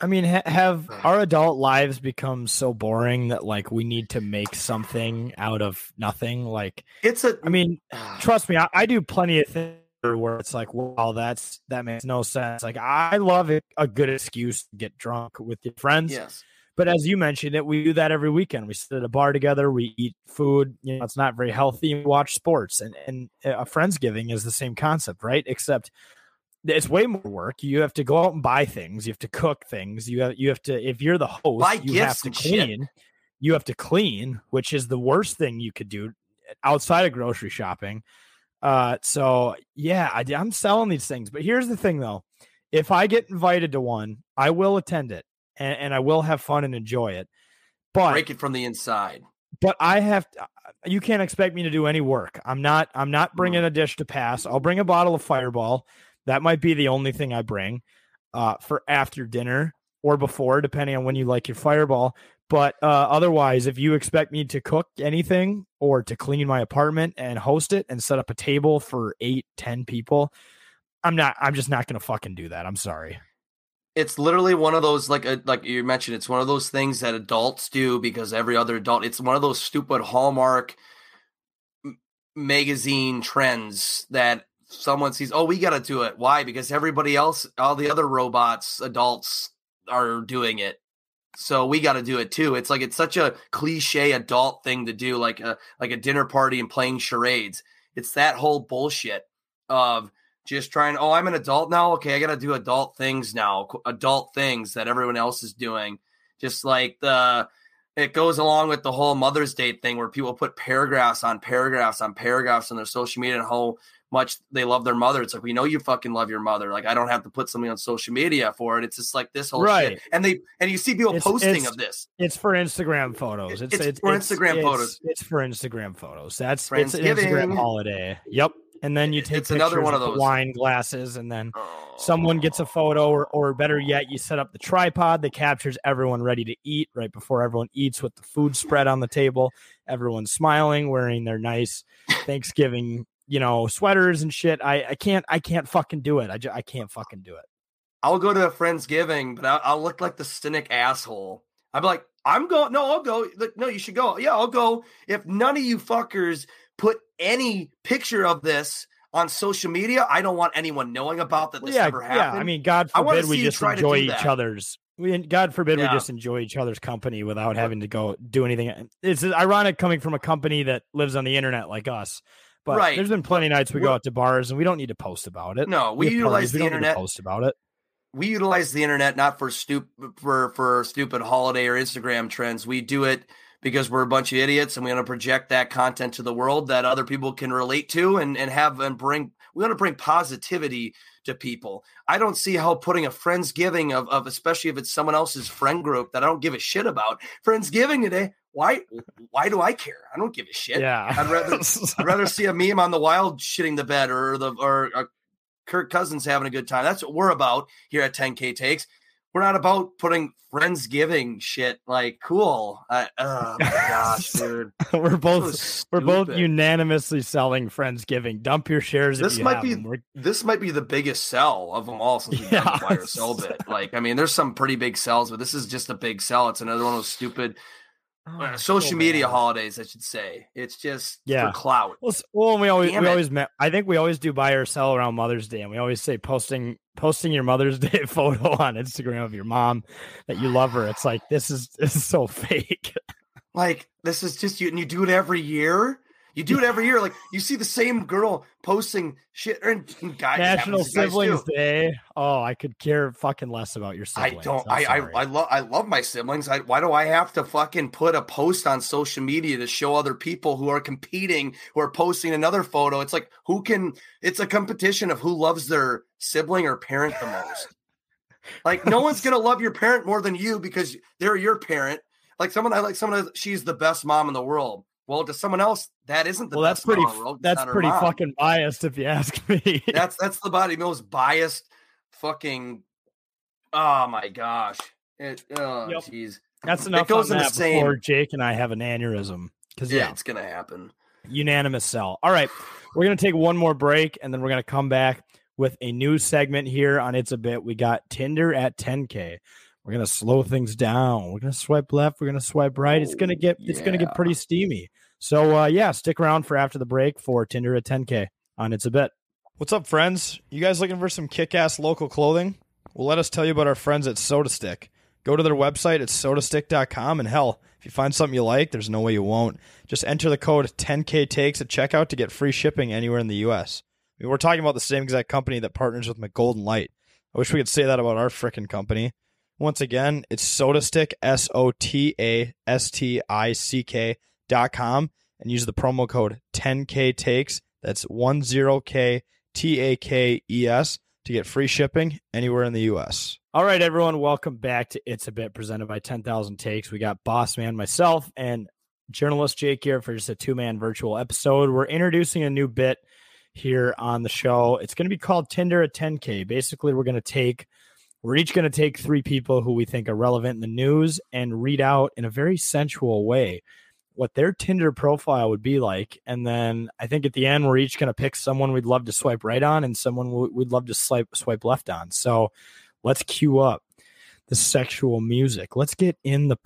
I mean, ha- have our adult lives become so boring that like we need to make something out of nothing? Like, it's a I mean, <sighs> trust me, I, I do plenty of things where it's like, wow, that's that makes no sense. Like I love it, a good excuse to get drunk with your friends. Yes. But as you mentioned it, we do that every weekend. We sit at a bar together, we eat food. You know, it's not very healthy. We watch sports, and and a friendsgiving is the same concept, right? Except it's way more work. You have to go out and buy things. You have to cook things. You have you have to if you're the host, Buy you have to and shit. clean. You have to clean, which is the worst thing you could do outside of grocery shopping. Uh, so yeah, I, I'm selling these things. But here's the thing, though: if I get invited to one, I will attend it and, and I will have fun and enjoy it. But Break it from the inside. but I have to, you can't expect me to do any work. I'm not I'm not bringing a dish to pass. I'll bring a bottle of Fireball. That might be the only thing I bring uh, for after dinner or before, depending on when you like your Fireball. But uh, otherwise, if you expect me to cook anything or to clean my apartment and host it and set up a table for eight, ten people, I'm not. I'm just not going to fucking do that. I'm sorry. It's literally one of those like uh, like you mentioned. It's one of those things that adults do because every other adult. It's one of those stupid Hallmark m- magazine trends that someone sees. Oh, we got to do it. Why? Because everybody else, all the other robots, adults are doing it. So we got to do it too. It's like it's such a cliche adult thing to do, like a like a dinner party and playing charades. It's that whole bullshit of just trying. Oh, I'm an adult now. Okay, I got to do adult things now. Adult things that everyone else is doing. Just like the it goes along with the whole Mother's Day thing where people put paragraphs on paragraphs on paragraphs on their social media and how much they love their mother. It's like we know you fucking love your mother. Like I don't have to put something on social media for it. It's just like this whole Right. shit. And they and you see people It's- posting it's- of this. It's for Instagram photos. It's, It's for Instagram photos. It's for Instagram photos. That's it's an Instagram holiday. Yep. And then you take It's another one of the those. wine glasses, and then someone gets a oh. photo, or, or better yet, you set up the tripod that captures everyone ready to eat right before everyone eats with the food spread on the table. Everyone's smiling, wearing their nice Thanksgiving, you know, sweaters and shit. I, I can't I can't fucking do it. I, ju- I can't fucking do it. I'll go to a friend's giving but I'll, I'll look like the cynic asshole. I'm like, I'm going. No, I'll go. Like, no, you should go. Yeah, I'll go. If none of you fuckers put any picture of this on social media, I don't want anyone knowing about that. This yeah, ever yeah. I mean, God forbid we just enjoy each that. other's. We, God forbid Yeah. we just enjoy each other's company without having to go do anything. It's ironic coming from a company that lives on the internet like us. But Right. there's been plenty of nights we go out to bars and we don't need to post about it. No, we have utilize parties, the we don't need to internet. post about it. we utilize the internet not for stupid for for stupid holiday or Instagram trends. We do it because we're a bunch of idiots and we want to project that content to the world that other people can relate to and and have and bring. We want to bring positivity to people. I don't see how putting a friendsgiving of of especially if it's someone else's friend group that I don't give a shit about. Friendsgiving today. Why? Why do I care? I don't give a shit. Yeah. I'd rather <laughs> I'd rather see a meme on the wild shitting the bed or the or, or Kirk Cousins having a good time. That's what we're about here at 10K Takes. We're not about putting friendsgiving shit like cool. I, oh my <laughs> gosh, dude. <laughs> we're both we're both unanimously selling Friendsgiving. Dump your shares This you might be. This might be the biggest sell of them all since done Yeah. or sell bit. Like, I mean, there's some pretty big sells, but this is just a big sell. It's another one of those stupid uh, Oh, social so media holidays, I should say. It's just Yeah. for clout. Well, s- well, we always Damn we it. always met. I think we always do buy or sell around Mother's Day, and we always say posting posting your Mother's <laughs> Day photo on Instagram of your mom that you love her. It's like this is this is so <laughs> fake. Like this is just you, and you do it every year. You do it every year. Like you see the same girl posting shit. And guys, National guys, Siblings too. Day. Oh, I could care fucking less about your siblings. I don't. I I. I love I love my siblings. I, why do I have to fucking put a post on social media to show other people who are competing, who are posting another photo? It's like who can? It's a competition of who loves their sibling or parent the most. Like no one's gonna love your parent more than you because they're your parent. Like someone I like someone she's the best mom in the world. Well, to someone else, that isn't the well, that's pretty. mom in the world. That's pretty mom. fucking biased, if you ask me. That's that's the body most biased fucking. Oh my gosh! It oh Yep. jeez. That's It enough goes on in the same- before Jake and I have an aneurysm. Because Yeah, yeah, it's gonna happen. unanimous sell. All right, we're gonna take one more break, and then we're gonna come back with a new segment here on It's a Bit. We got Tinder at 10k. We're gonna slow things down. We're gonna swipe left. We're gonna swipe right. It's gonna get it's gonna get pretty steamy. So uh, yeah, stick around for after the break for Tinder at 10k on It's a Bit. What's up, friends? You guys looking for some kick ass local clothing? Well, let us tell you about our friends at Sota Stick. Go to their website at sotastick.com and hell, if you find something you like, there's no way you won't. Just enter the code 10K takes at checkout to get free shipping anywhere in the US. I mean, we're talking about the same exact company that partners with Mich Golden Light. I wish we could say that about our frickin' company. Once again, it's SotaStick, S O T A S T I C K dot com, and use the promo code 10K takes. That's 10K T A K E S to get free shipping anywhere in the US. All right, everyone, welcome back to It's a Bit presented by 10,000 Takes. We got Boss Man, myself, and journalist Jake here for just a two man virtual episode. We're introducing a new bit here on the show. It's going to be called Tinder at 10K. Basically, we're going to take we're each going to take three people who we think are relevant in the news and read out in a very sensual way what their Tinder profile would be like. And then I think at the end, we're each going to pick someone we'd love to swipe right on and someone we'd love to swipe, swipe left on. So let's cue up the sexual music. Let's get in the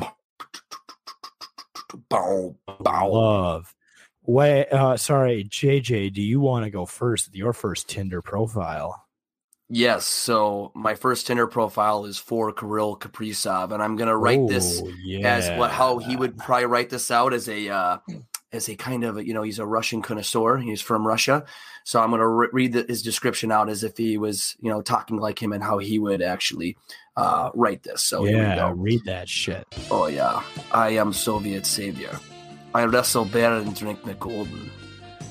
bow, bow. love. Wait, uh, sorry, JJ, do you want to go first with your first Tinder profile? Yes. So my first Tinder profile is for Kirill Kaprizov, and I'm gonna write Oh, this yeah. as what how he would probably write this out as a uh, as a kind of you know he's a Russian connoisseur. He's from Russia, so I'm gonna re- read the, his description out as if he was you know talking like him and how he would actually uh, write this. So here we yeah, go. read that shit. Oh yeah, I am Soviet savior. I wrestle bear and drink Mich Golden.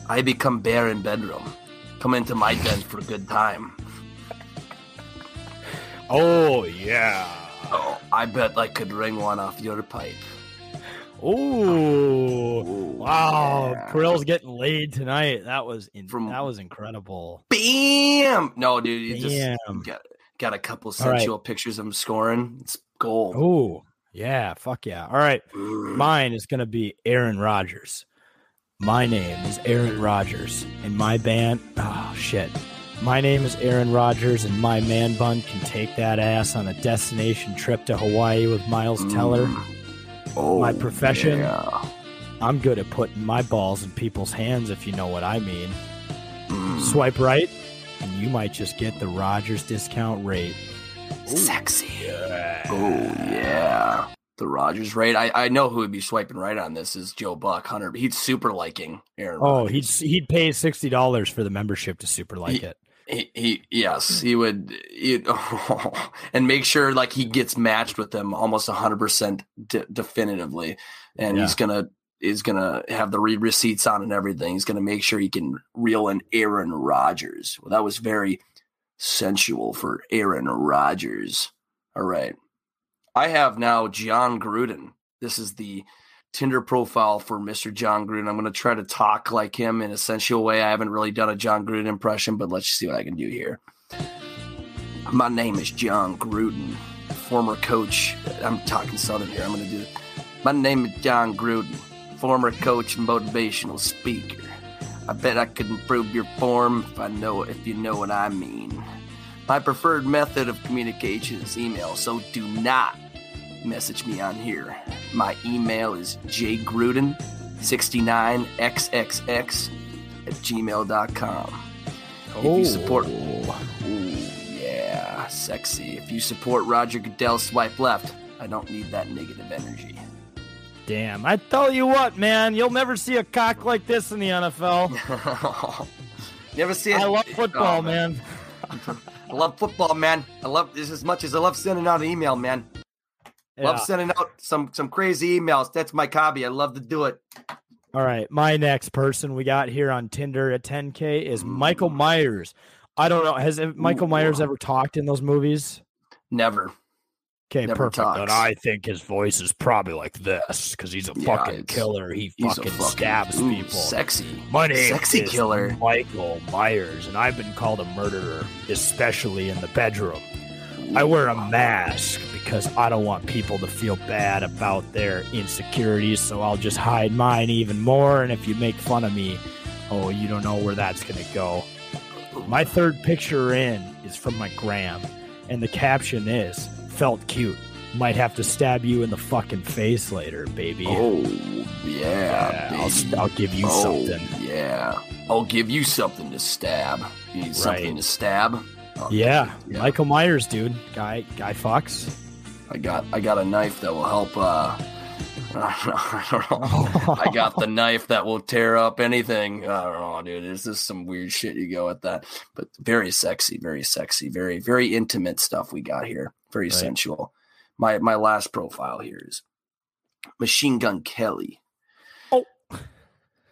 I become bear in bedroom. Come into my den for a good time. Oh yeah. Oh, I bet I could ring one off your pipe. Ooh, wow! yeah. Kirill's getting laid tonight. That was in, From- that was incredible. Bam! No, dude, you just got got a couple All right. sensual pictures of him scoring. It's gold. Oh yeah, fuck yeah! All right, mine is gonna be Aaron Rodgers. My name is Aaron Rodgers, and my band. Oh shit! My name is Aaron Rodgers, and my man bun can take that ass on a destination trip to Hawaii with Miles Teller. Oh, my profession? yeah. I'm good at putting my balls in people's hands, if you know what I mean. Mm. Swipe right, and you might just get the Rodgers discount rate. Sexy. Oh yeah. The Rodgers rate. I, I know who would be swiping right on this is Joe Buck Hunter. He's super liking Aaron. Oh, Rodgers. he'd he'd pay sixty dollars for the membership to super like it. He, he yes he would he, <laughs> and make sure like he gets matched with them almost 100% de- definitively. And Yeah. he's gonna is gonna have the read receipts on and everything. He's gonna make sure he can reel in aaron rodgers. Well that was very sensual for aaron rodgers. All right. I have now jon gruden. This is the Tinder profile for Mr. Jon Gruden. I'm going to try to talk like him in a sensual way. I haven't really done a Jon Gruden impression, but let's see what I can do here. My name is Jon Gruden, former coach. I'm talking Southern here. I'm going to do it. My name is Jon Gruden, former coach and motivational speaker. I bet I could improve your form if I know if you know what I mean. My preferred method of communication is email, so do not message me on here. My email is jgruden69xxx at gmail.com. If you support. Oh. Ooh, yeah, sexy. If you support Roger Goodell, swipe left. I don't need that negative energy. Damn, I tell you what, man, you'll never see a cock like this in the NFL. <laughs> Never see it. I love football, Oh, man. <laughs> I love football, man. I love this as much as I love sending out an email, man. Love sending out some some crazy emails. That's my hobby. I love to do it. All right, my next person we got here on Tinder at 10K is mm. Michael Myers. I don't know. Has Michael Myers ever talked in those movies? Never. Okay, Never perfect. talks. And I think his voice is probably like this because he's a Yeah, fucking killer. He fucking, fucking- stabs ooh, people. sexy. My name Sexy is killer. Michael Myers, and I've been called a murderer, especially in the bedroom. I wear a mask because I don't want people to feel bad about their insecurities, so I'll just hide mine even more. And if you make fun of me, oh, you don't know where that's going to go. My third picture in is from my gram, and the caption is felt cute. Might have to stab you in the fucking face later, baby. Oh yeah, I'll. I'll give you Oh, something. Yeah, yeah, I'll give you something to stab. You need something to stab? Oh, I'll Yeah, Michael Myers, dude. Guy, Guy Fawkes. I got I got a knife that will help. uh <laughs> I don't know. I got the <laughs> knife that will tear up anything. I don't know, dude. This is some weird shit you go at that, but very sexy, very sexy, very very intimate stuff we got here. Very Right. sensual. My my last profile here is Machine Gun Kelly. Oh.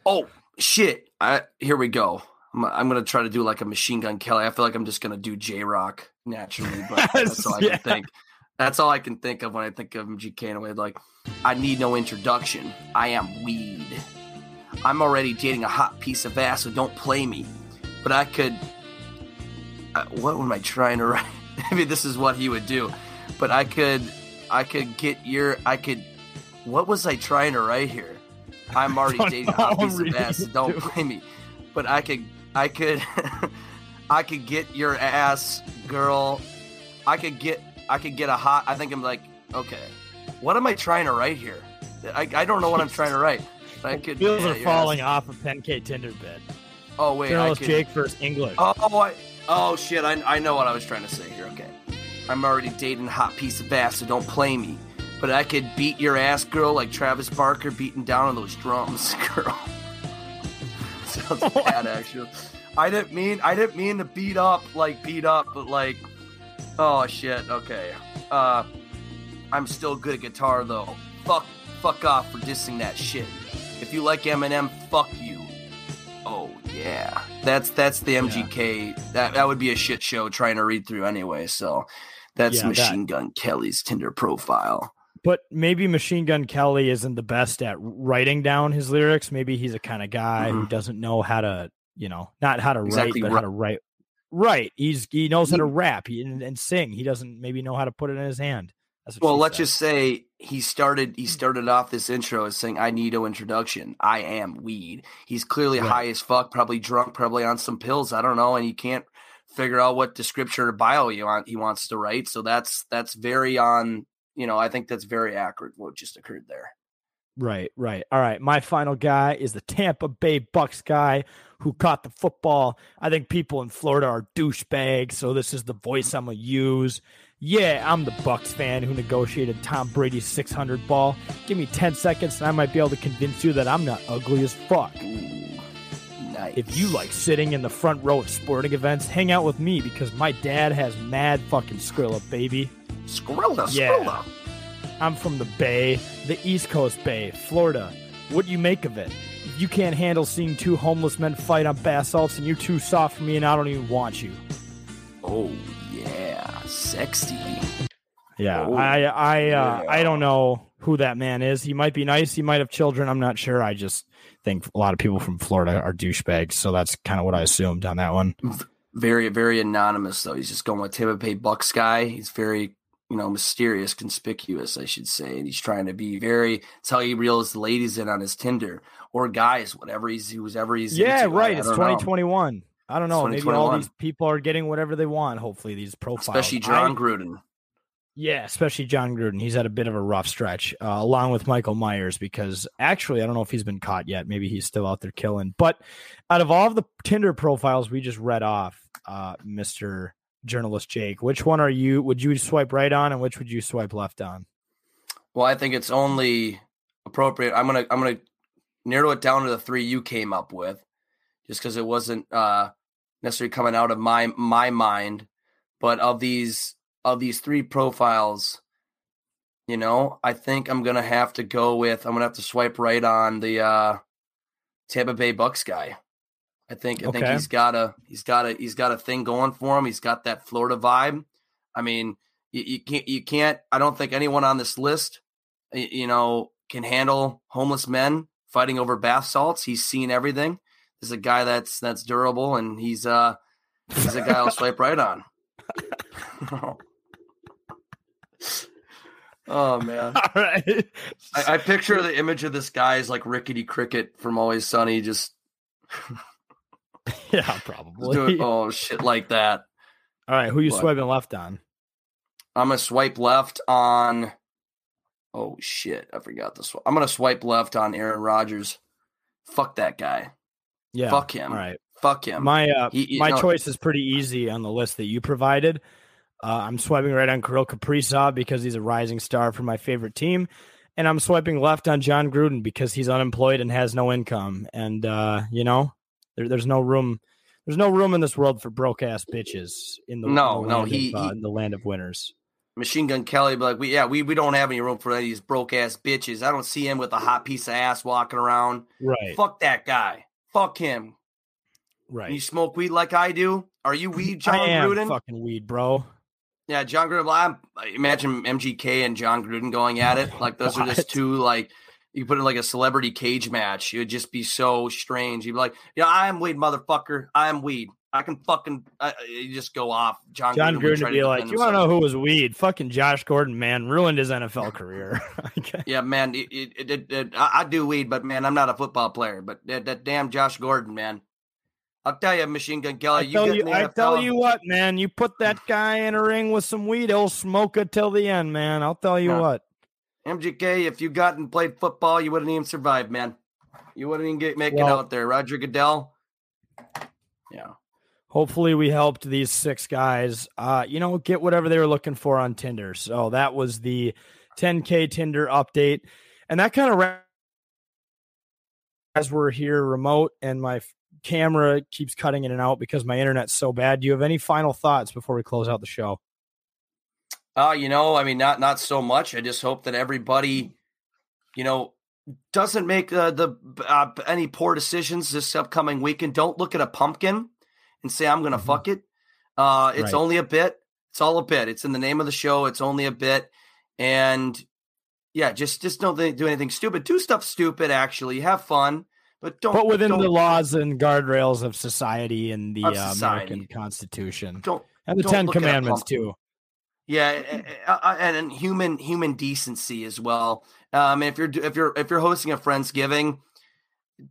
oh shit! I here we go. I'm, I'm gonna try to do like a Machine Gun Kelly. I feel like I'm just gonna do J Rock naturally, but <laughs> that's all I Yeah. can think. That's all I can think of when I think of MGK in a way like, I need no introduction. I am weed. I'm already dating a hot piece of ass, so don't play me. But I could. Uh, what am I trying to write? <laughs> Maybe this is what he would do. But I could. I could get your. I could. What was I trying to write here? I'm <laughs> already dating a hot piece of ass, so don't play me. But I could. I could. <laughs> I could get your ass, girl. I could get. I could get a hot. I think I'm like, okay, what am I trying to write here? I, I don't know what I'm trying to write. I could. Wheels yeah, are falling off of 10K Tinder bit. Oh wait, I Journalist could. Jake versus English. Oh, oh, I, oh shit! I, I know what I was trying to say here. Okay, I'm already dating a hot piece of ass, so don't play me. But I could beat your ass, girl, like Travis Barker beating down on those drums, <laughs> girl. Sounds <laughs> bad, actually. I didn't mean I didn't mean to beat up like beat up, but like, oh shit. Okay, uh, I'm still good at guitar though. Fuck, fuck off for dissing that shit. If you like Eminem, fuck you. Oh yeah, that's that's the MGK. That that would be a shit show trying to read through anyway. So that's Yeah, that- Machine Gun Kelly's Tinder profile. But maybe Machine Gun Kelly isn't the best at writing down his lyrics. Maybe he's a kind of guy who Mhm. doesn't know how to, you know, not how to Exactly write, but ri- how to write. Right. He's he knows how to rap he, and, and sing. He doesn't maybe know how to put it in his hand. Well, let's said. just say he started he mm. started off this intro as saying, "I need no introduction. I am weed." He's clearly Right. high as fuck, probably drunk, probably on some pills. I don't know, and you can't figure out what description or bio you want he wants to write. So that's that's very on. You know, I think that's very accurate. What just occurred there. Right, right. All right. My final guy is the Tampa Bay Bucks guy who caught the football. I think people in Florida are douchebags, so this is the voice I'm gonna use. Yeah, I'm the Bucks fan who negotiated Tom Brady's 600 ball. Give me 10 seconds, and I might be able to convince you that I'm not ugly as fuck. Nice. If you like sitting in the front row at sporting events, hang out with me because my dad has mad fucking Skrilla, baby. Skrilla, Yeah. Skrilla. I'm from the Bay, the East Coast Bay, Florida. What do you make of it? You can't handle seeing two homeless men fight on bath salts and you're too soft for me and I don't even want you. Oh yeah, sexy. Yeah, Oh, I I uh, yeah. I don't know who that man is. He might be nice. He might have children. I'm not sure. I just think a lot of people from Florida are douchebags. So that's kind of what I assumed on that one. Very, very anonymous though. He's just going with Tampa Bay Bucks guy. He's very, you know, mysterious, conspicuous, I should say. And he's trying to be very. It's how he reels the ladies in on his Tinder or guys, whatever he's whoever he's. yeah, into. Right. I it's 2021. I don't know. Maybe all these people are getting whatever they want. Hopefully, these profiles. Especially Jon I- Gruden. Yeah, especially Jon Gruden. He's had a bit of a rough stretch, uh, along with Michael Myers, because actually, I don't know if he's been caught yet. Maybe he's still out there killing. But out of all of the Tinder profiles we just read off, uh, Mr. Journalist Jake, which one are you? Would you swipe right on, and which would you swipe left on? Well, I think it's only appropriate. I'm gonna I'm gonna narrow it down to the three you came up with, just because it wasn't uh, necessarily coming out of my my mind. But of these of these three profiles, you know, I think I'm gonna have to go with I'm gonna have to swipe right on the uh, Tampa Bay Bucks guy. I think I think he's got a he's got a he's got a thing going for him. He's got that Florida vibe. I mean, you, you can't you can't. I don't think anyone on this list, you know, can handle homeless men fighting over bath salts. He's seen everything. This is a guy that's that's durable, and he's uh he's a guy I'll swipe right on. <laughs> oh man. <laughs> All right. I, I picture the image of this guy as like Rickety Cricket from Always Sunny, just <laughs> yeah, probably. doing oh shit like that. All right, who you What? swiping left on? I'm gonna swipe left on. Oh shit! I forgot this one. I'm gonna swipe left on Aaron Rodgers. Fuck that guy. Yeah. Fuck him. All right. Fuck him. My uh, He- my know- choice is pretty easy on the list that you provided. Uh, I'm swiping right on Kirill Kaprizov because he's a rising star for my favorite team, and I'm swiping left on Jon Gruden because he's unemployed and has no income. And uh, you know, there, there's no room. There's no room in this world for broke ass bitches in the No, no, he- of, uh, he- in the land of winners. Machine Gun Kelly be like, we yeah, we, we don't have any room for these broke ass bitches. I don't see him with a hot piece of ass walking around. Right, Fuck that guy. Fuck him. right. You smoke weed like I do? Are you weed, Jon I am Gruden? fucking weed, bro. Yeah, Jon Gruden. I'm, I imagine MGK and Jon Gruden going at it. Like those are just <laughs> two like you put in like a celebrity cage match. It would just be so strange. You'd be like, yeah, I'm weed, motherfucker. I'm weed. I can fucking. I, just go off. Jon, Jon Gruden, would Gruden would be to like, "You want to know who was weed? Fucking Josh Gordon, man, ruined his NFL career." <laughs> Okay. Yeah, man. It, it, it, I, do weed, but man, I'm not a football player. But that, that damn Josh Gordon, man. I'll tell you, Machine Gun Kelly. I you tell get you, I tell you what, man. You put that guy in a ring with some weed, he'll smoke it till the end, man. I'll tell you No. what. MGK, if you got and played football, you wouldn't even survive, man. You wouldn't even get making Well- out there. Roger Goodell. Yeah. Hopefully, we helped these six guys, uh, you know, get whatever they were looking for on Tinder. So that was the 10K Tinder update, and that kind of as we're here remote, and my camera keeps cutting in and out because my internet's so bad. Do you have any final thoughts before we close out the show? Uh, you know, I mean, not not so much. I just hope that everybody, you know, doesn't make uh, the uh, any poor decisions this upcoming weekend. Don't look at a pumpkin and say I'm going to fuck it. Uh, it's Right. only a bit. It's all a bit. It's in the name of the show. It's only a bit, and yeah, just just don't do anything stupid. Do stuff stupid. Actually, have fun, but don't. but within don't, the laws and guardrails of society and the Of uh, society. American Constitution Don't and the Ten look at a Commandments too. Yeah, uh, uh, and, and human human decency as well. Um, if you're if you're if you're hosting a friendsgiving,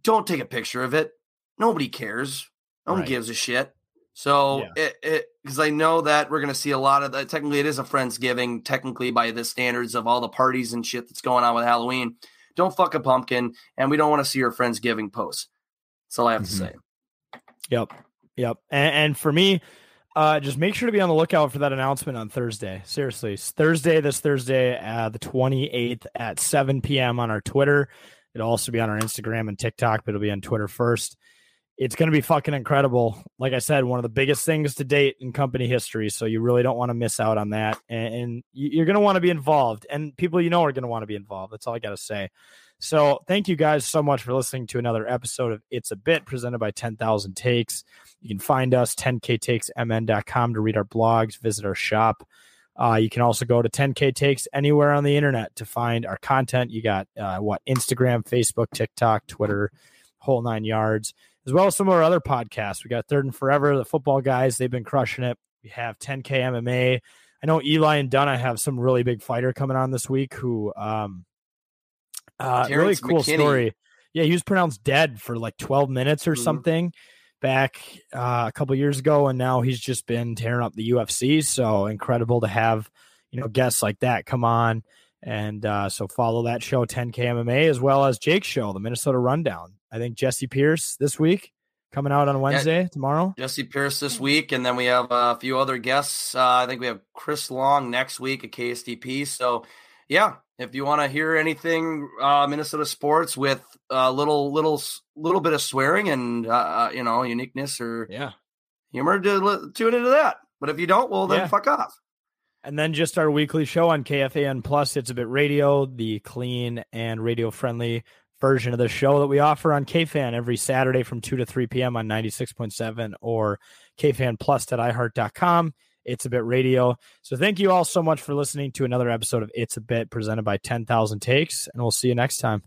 don't take a picture of it. Nobody cares. No one Right. gives a shit. So Yeah. it it because I know that we're gonna see a lot of that. Technically, it is a friendsgiving. Technically, by the standards of all the parties and shit that's going on with Halloween, don't fuck a pumpkin, and we don't want to see your friendsgiving posts. That's all I have Mhm. to say. Yep. Yep. And, and for me, uh, just make sure to be on the lookout for that announcement on Thursday. Seriously, it's Thursday, this Thursday, uh, the 28th at 7 p.m. on our Twitter. It'll also be on our Instagram and TikTok, but it'll be on Twitter first. It's going to be fucking incredible. Like I said, one of the biggest things to date in company history. So you really don't want to miss out on that. And, and you- you're going to want to be involved, and people you know are going to want to be involved. That's all I got to say. So thank you guys so much for listening to another episode of It's a Bit presented by 10,000 Takes. You can find us 10ktakesmn.com to read our blogs, visit our shop. Uh, you can also go to 10k takes anywhere on the internet to find our content. You got uh, what Instagram, Facebook, TikTok, Twitter, whole nine yards, as well as some of our other podcasts. We got Third and Forever, the football guys, they've been crushing it. We have 10k MMA. I know Eli and Dunna have some really big fighter coming on this week who um uh really cool McKinney. story. Yeah, he was pronounced dead for like 12 minutes or Mhm. something back uh, a couple years ago, and now he's just been tearing up the UFC. So incredible to have you know guests like that come on. And uh, so follow that show 10K MMA as well as Jake's show, the Minnesota Rundown. I think Jesse Pierce this week coming out on Wednesday tomorrow. Jesse Pierce this week, and then we have a few other guests. Uh, I think we have Chris Long next week at KSDP. So, yeah, if you want to hear anything uh, Minnesota sports with a little, little, little bit of swearing and uh, uh, you know uniqueness or Yeah. humor, to tune into that. But if you don't, well, then Yeah. fuck off. And then just our weekly show on KFAN Plus, It's a Bit Radio, the clean and radio friendly version of the show that we offer on KFAN every Saturday from 2 to 3 p.m. on 96.7 or kfanplus.iheart.com. It's a Bit Radio. So thank you all so much for listening to another episode of It's a Bit presented by 10,000 Takes, and we'll see you next time.